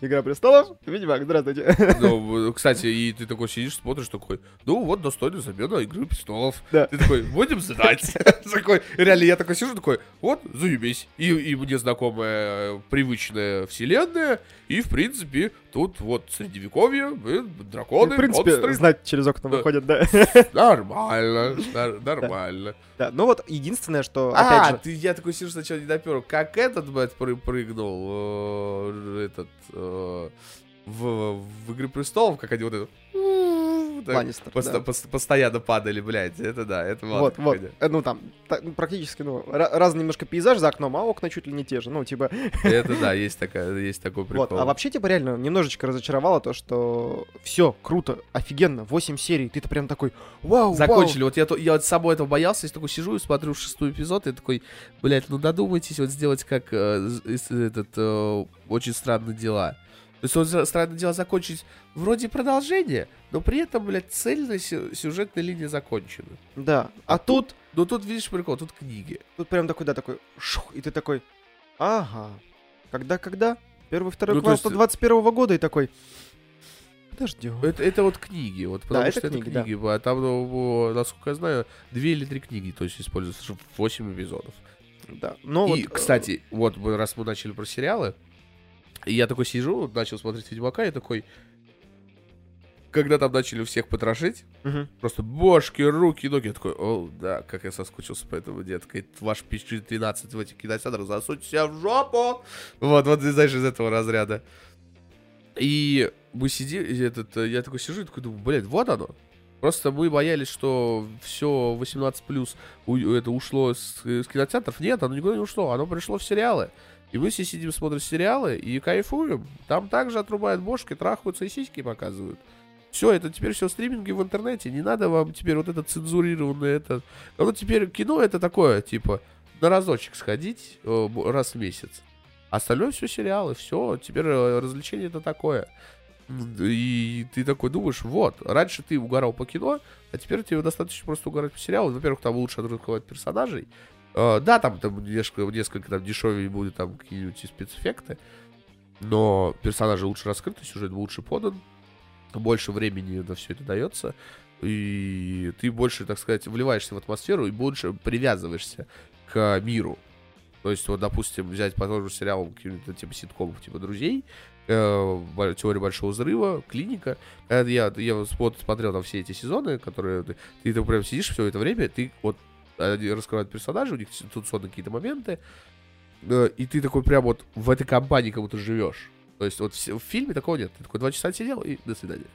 [SPEAKER 1] Игра престолов, Ведьмак, здравствуйте.
[SPEAKER 2] Ну, кстати, и ты такой сидишь, смотришь, такой, ну вот, достойная замена Игры Престолов.
[SPEAKER 1] Да.
[SPEAKER 2] Ты такой, будем знать. Такой, реально, я такой сижу, такой, вот, заебись. И, и мне знакомая э, привычная вселенная, и, в принципе, тут вот средневековье, блин, драконы,
[SPEAKER 1] В принципе,
[SPEAKER 2] монстры.
[SPEAKER 1] знать через окна
[SPEAKER 2] Да.
[SPEAKER 1] выходят, да. <laughs>
[SPEAKER 2] Нормально, нормально.
[SPEAKER 1] Да, ну вот единственное, что,
[SPEAKER 2] А,
[SPEAKER 1] опять же,
[SPEAKER 2] ты, я такой сижу сначала не допер. Как этот, блядь, пры- прыгнул, э, этот, э, в, в «Игры престолов», как они вот это... так
[SPEAKER 1] Ланнистер,
[SPEAKER 2] пост-
[SPEAKER 1] да.
[SPEAKER 2] пос- постоянно падали, блядь. Это да, это ладно.
[SPEAKER 1] Вот, вот. Э, Ну, там, та- ну, практически, ну, ра- разный немножко пейзаж за окном, а окна чуть ли не те же. Ну, типа,
[SPEAKER 2] Это да, <laughs> есть такая, есть такой прикол.
[SPEAKER 1] вот. А вообще, типа, реально, немножечко разочаровало то, что все круто, офигенно, 8 серий, ты-то прям такой, вау,
[SPEAKER 2] Закончили. Вот я, я вот с собой этого боялся, я такой сижу и смотрю шестой эпизод, и такой, блядь, ну додумайтесь вот сделать как э, этот э, очень странные дела. То есть вот за- странные дела закончить вроде продолжение, но при этом, блядь, цельная сю- сюжетная линия закончена.
[SPEAKER 1] Да, а тут,
[SPEAKER 2] Ну тут, видишь, прикол, тут книги.
[SPEAKER 1] тут прям такой, да, такой, шух, и ты такой, ага, когда-когда? Первый, второй
[SPEAKER 2] Ну,
[SPEAKER 1] квартал
[SPEAKER 2] есть-
[SPEAKER 1] 21 года, и такой, подождем.
[SPEAKER 2] Это, это вот книги, вот потому
[SPEAKER 1] это
[SPEAKER 2] что
[SPEAKER 1] книги,
[SPEAKER 2] это
[SPEAKER 1] да.
[SPEAKER 2] книги. А там, ну, насколько я знаю, две или три книги, то есть используются, чтобы 8 эпизодов.
[SPEAKER 1] Да, но
[SPEAKER 2] и,
[SPEAKER 1] вот, э,
[SPEAKER 2] кстати, вот раз мы начали про сериалы, и я такой сижу, начал смотреть Ведьмака, и такой... Когда там начали всех потрошить,
[SPEAKER 1] мгм.
[SPEAKER 2] просто бошки, руки, ноги, я такой, о, да, как я соскучился по этому, детка. Ваш PG-13 в этих кинотеатрах засуньте себя в жопу! Вот, вот, знаешь, из этого разряда. И мы сидим, и этот, э, я такой сижу и такой думаю, блядь, вот оно. Просто мы боялись, что все 18 плюс это ушло с, с кинотеатров. Нет, оно никуда не ушло, оно пришло в сериалы. И мы все сидим, смотрим сериалы и кайфуем. Там также отрубают бошки, трахаются и сиськи показывают. Все, это теперь все стриминги в интернете. Не надо вам теперь вот это цензурированное это. Оно теперь кино это такое, типа, на разочек сходить э, раз в месяц. Остальное все сериалы, все, теперь э, развлечение это такое. И ты такой думаешь, вот, раньше ты угорал по кино, а теперь тебе достаточно просто угорать по сериалу. Во-первых, там лучше отрывать персонажей. Э, да, там, там несколько, несколько там дешевее будет там какие-нибудь спецэффекты, но персонажи лучше раскрыты, сюжет лучше подан, больше времени на все это дается, и ты больше, так сказать, вливаешься в атмосферу и больше привязываешься к миру. То есть, вот, допустим, взять по тому же сериалу каким-то типа ситкомов, типа «Друзей», э, «Теория большого взрыва», «Клиника». Когда я, я вот смотрел там все эти сезоны, которые ты, ты там прям сидишь все это время, ты вот они раскрывают персонажи, у них ситуационные какие-то моменты, э, и ты такой прям вот в этой компании как будто живешь. То есть вот в, фильме такого нет. Ты такой два часа сидел и до свидания.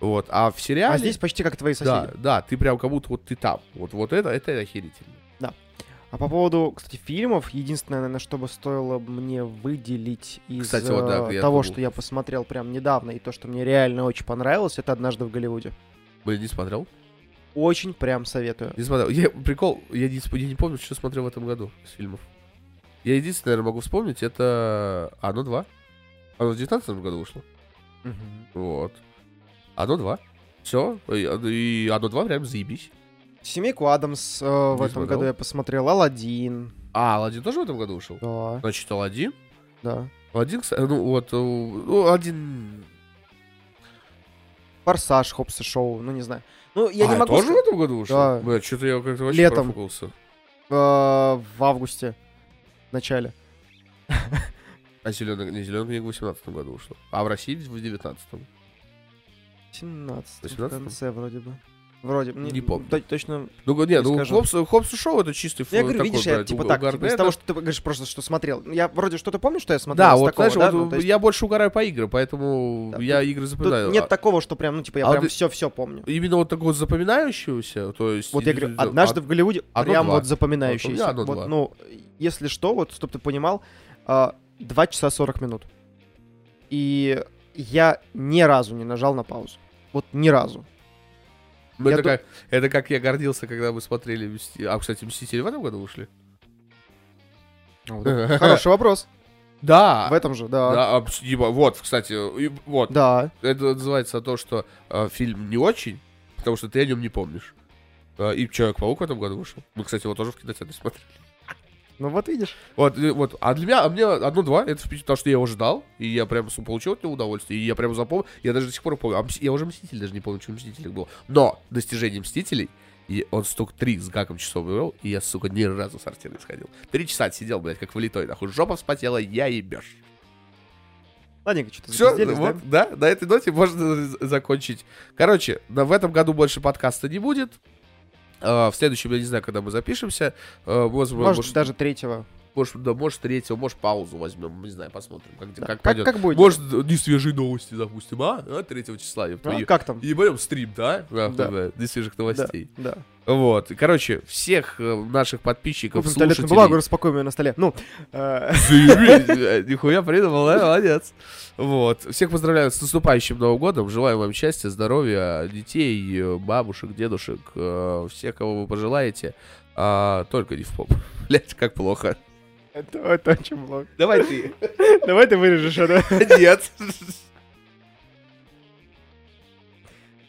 [SPEAKER 2] Вот. А в сериале...
[SPEAKER 1] А здесь почти как твои соседи.
[SPEAKER 2] Да, да, ты прям как будто вот ты там. Вот, вот это, это охерительно.
[SPEAKER 1] А по поводу, кстати, фильмов, единственное, наверное, что бы стоило мне выделить из
[SPEAKER 2] Кстати, вот да,
[SPEAKER 1] э,
[SPEAKER 2] я
[SPEAKER 1] того, что я посмотрел прям недавно, и то, что мне реально очень понравилось, это «Однажды в Голливуде».
[SPEAKER 2] Блин, не смотрел?
[SPEAKER 1] Очень прям советую.
[SPEAKER 2] Не смотрел. Я, прикол, я не, я не помню, что смотрел в этом году из фильмов. Я единственное, наверное, могу вспомнить, это «Оно 2». Оно в 19 году вышло. Вот. «Оно 2». Все. И, и «Оно 2» прям заебись.
[SPEAKER 1] «Семейку Адамс» э, в
[SPEAKER 2] Не
[SPEAKER 1] этом
[SPEAKER 2] смотрел.
[SPEAKER 1] году я посмотрел, «Аладдин».
[SPEAKER 2] А, «Аладдин» тоже в этом году вышел?
[SPEAKER 1] Да,
[SPEAKER 2] Значит, «Аладдин».
[SPEAKER 1] да.
[SPEAKER 2] «Аладдин», кстати, ну вот, э, ну, «Аладдин»
[SPEAKER 1] «Форсаж», «Хопс и Шоу», ну не знаю. Ну, я
[SPEAKER 2] а,
[SPEAKER 1] не могу
[SPEAKER 2] тоже в этом году вышел?
[SPEAKER 1] Да.
[SPEAKER 2] Бля, что-то я как-то вообще
[SPEAKER 1] Летом.
[SPEAKER 2] профукался.
[SPEAKER 1] э, в августе, в начале. <laughs>
[SPEAKER 2] А зеленая, не зеленая книга в 18 году вышла. А в России в 19
[SPEAKER 1] 17 в
[SPEAKER 2] 18-м?
[SPEAKER 1] конце вроде бы. Вроде.
[SPEAKER 2] Не помню.
[SPEAKER 1] то- Точно.
[SPEAKER 2] Ну, г- не, ну. Хопс, Хопс Шоу это чистый
[SPEAKER 1] Ну, я говорю,
[SPEAKER 2] такой,
[SPEAKER 1] видишь, я типа так, типа, из того, что ты говоришь, просто что смотрел. Я вроде что-то помню, что я смотрел.
[SPEAKER 2] Да, вот,
[SPEAKER 1] такого,
[SPEAKER 2] знаешь,
[SPEAKER 1] да?
[SPEAKER 2] вот
[SPEAKER 1] Ну, есть
[SPEAKER 2] я больше угораю по играм, поэтому
[SPEAKER 1] Да,
[SPEAKER 2] я
[SPEAKER 1] тут-
[SPEAKER 2] игры
[SPEAKER 1] тут
[SPEAKER 2] запоминаю.
[SPEAKER 1] нет
[SPEAKER 2] А
[SPEAKER 1] такого, что прям, ну, типа, я
[SPEAKER 2] а
[SPEAKER 1] прям
[SPEAKER 2] ты-
[SPEAKER 1] все-все помню.
[SPEAKER 2] Именно вот такого запоминающегося, то есть...
[SPEAKER 1] Вот я говорю,
[SPEAKER 2] а-
[SPEAKER 1] однажды в Голливуде прям вот запоминающийся. Вот, ну, если что, вот, чтобы ты понимал, а, 2 часа 40 минут. И я ни разу не нажал на паузу. Вот ни разу.
[SPEAKER 2] Ну, это,
[SPEAKER 1] ду-
[SPEAKER 2] как, это как я гордился, когда мы смотрели... А, кстати, «Мстители» в этом году вышли? <laughs>
[SPEAKER 1] Хороший вопрос.
[SPEAKER 2] Да!
[SPEAKER 1] В этом же, да.
[SPEAKER 2] Да, а, пс- ебо- вот, кстати, вот,
[SPEAKER 1] Да.
[SPEAKER 2] это называется то, что э, фильм не очень, потому что ты о нем не помнишь. Э, и Человек-паук в этом году вышел. Мы, кстати, его тоже в кинотеатре смотрели.
[SPEAKER 1] Ну вот видишь.
[SPEAKER 2] Вот, вот. А для меня, а мне одно-два, это потому что я его ждал, и я прям получил от него удовольствие, и я прям запомнил, я даже до сих пор помню, а я уже Мститель даже не помню, что в Мстителях было. Но достижение Мстителей, и он столько три с гаком часов вел, и я, сука, ни разу с артины не сходил. Три часа сидел, блядь, как вылитой, нахуй, жопа вспотела, я ебешь.
[SPEAKER 1] Ладненько, что-то
[SPEAKER 2] Все,
[SPEAKER 1] запизделись, да?
[SPEAKER 2] вот, да, на этой ноте можно закончить. Короче, в этом году больше подкаста не будет. А, в следующем, я не знаю, когда мы запишемся. А, может,
[SPEAKER 1] Может,
[SPEAKER 2] может,
[SPEAKER 1] даже третьего.
[SPEAKER 2] может, да, может, третьего, может, паузу возьмем. Не знаю, посмотрим, как,
[SPEAKER 1] Да,
[SPEAKER 2] как
[SPEAKER 1] Как,
[SPEAKER 2] пойдет.
[SPEAKER 1] как будет?
[SPEAKER 2] Может, не свежие новости запустим, а? а 3 числа. ёб
[SPEAKER 1] А,
[SPEAKER 2] твою.
[SPEAKER 1] как там?
[SPEAKER 2] И берем стрим, да? Да,
[SPEAKER 1] Да.
[SPEAKER 2] да, Не свежих новостей.
[SPEAKER 1] Да.
[SPEAKER 2] Вот. Короче, всех э, наших подписчиков,
[SPEAKER 1] туалетную
[SPEAKER 2] слушателей...
[SPEAKER 1] бумагу, распакуем ее на столе. Ну, э, <laughs>
[SPEAKER 2] Нихуя придумал, да? Молодец. Вот. Всех поздравляю с наступающим Новым годом. Желаю вам счастья, здоровья, детей, э, бабушек, дедушек, всех, кого вы пожелаете. А, только не в поп. <laughs> Блять, как плохо.
[SPEAKER 1] это, это очень много.
[SPEAKER 2] Давай ты. <laughs>
[SPEAKER 1] Давай ты вырежешь это.
[SPEAKER 2] Нет.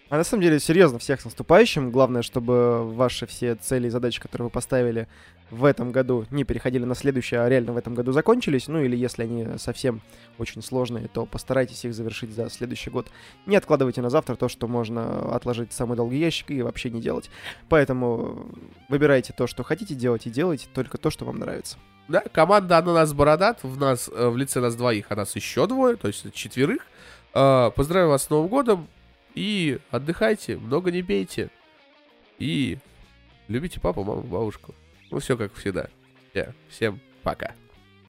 [SPEAKER 1] А на самом деле, серьезно, всех с наступающим. Главное, чтобы ваши все цели и задачи, которые вы поставили в этом году, не переходили на следующее, а реально в этом году закончились. Ну или если они совсем очень сложные, то постарайтесь их завершить за следующий год. Не откладывайте на завтра то, что можно отложить в самый долгий ящик и вообще не делать. Поэтому выбирайте то, что хотите делать, и делайте только то, что вам нравится.
[SPEAKER 2] Да, команда Ананас Бородат. В нас, э, в лице нас двоих, а нас еще двое, то есть четверых. А, Поздравляю вас с Новым годом. И отдыхайте, много не пейте. И любите папу, маму, бабушку. Ну, все как всегда. Всем пока.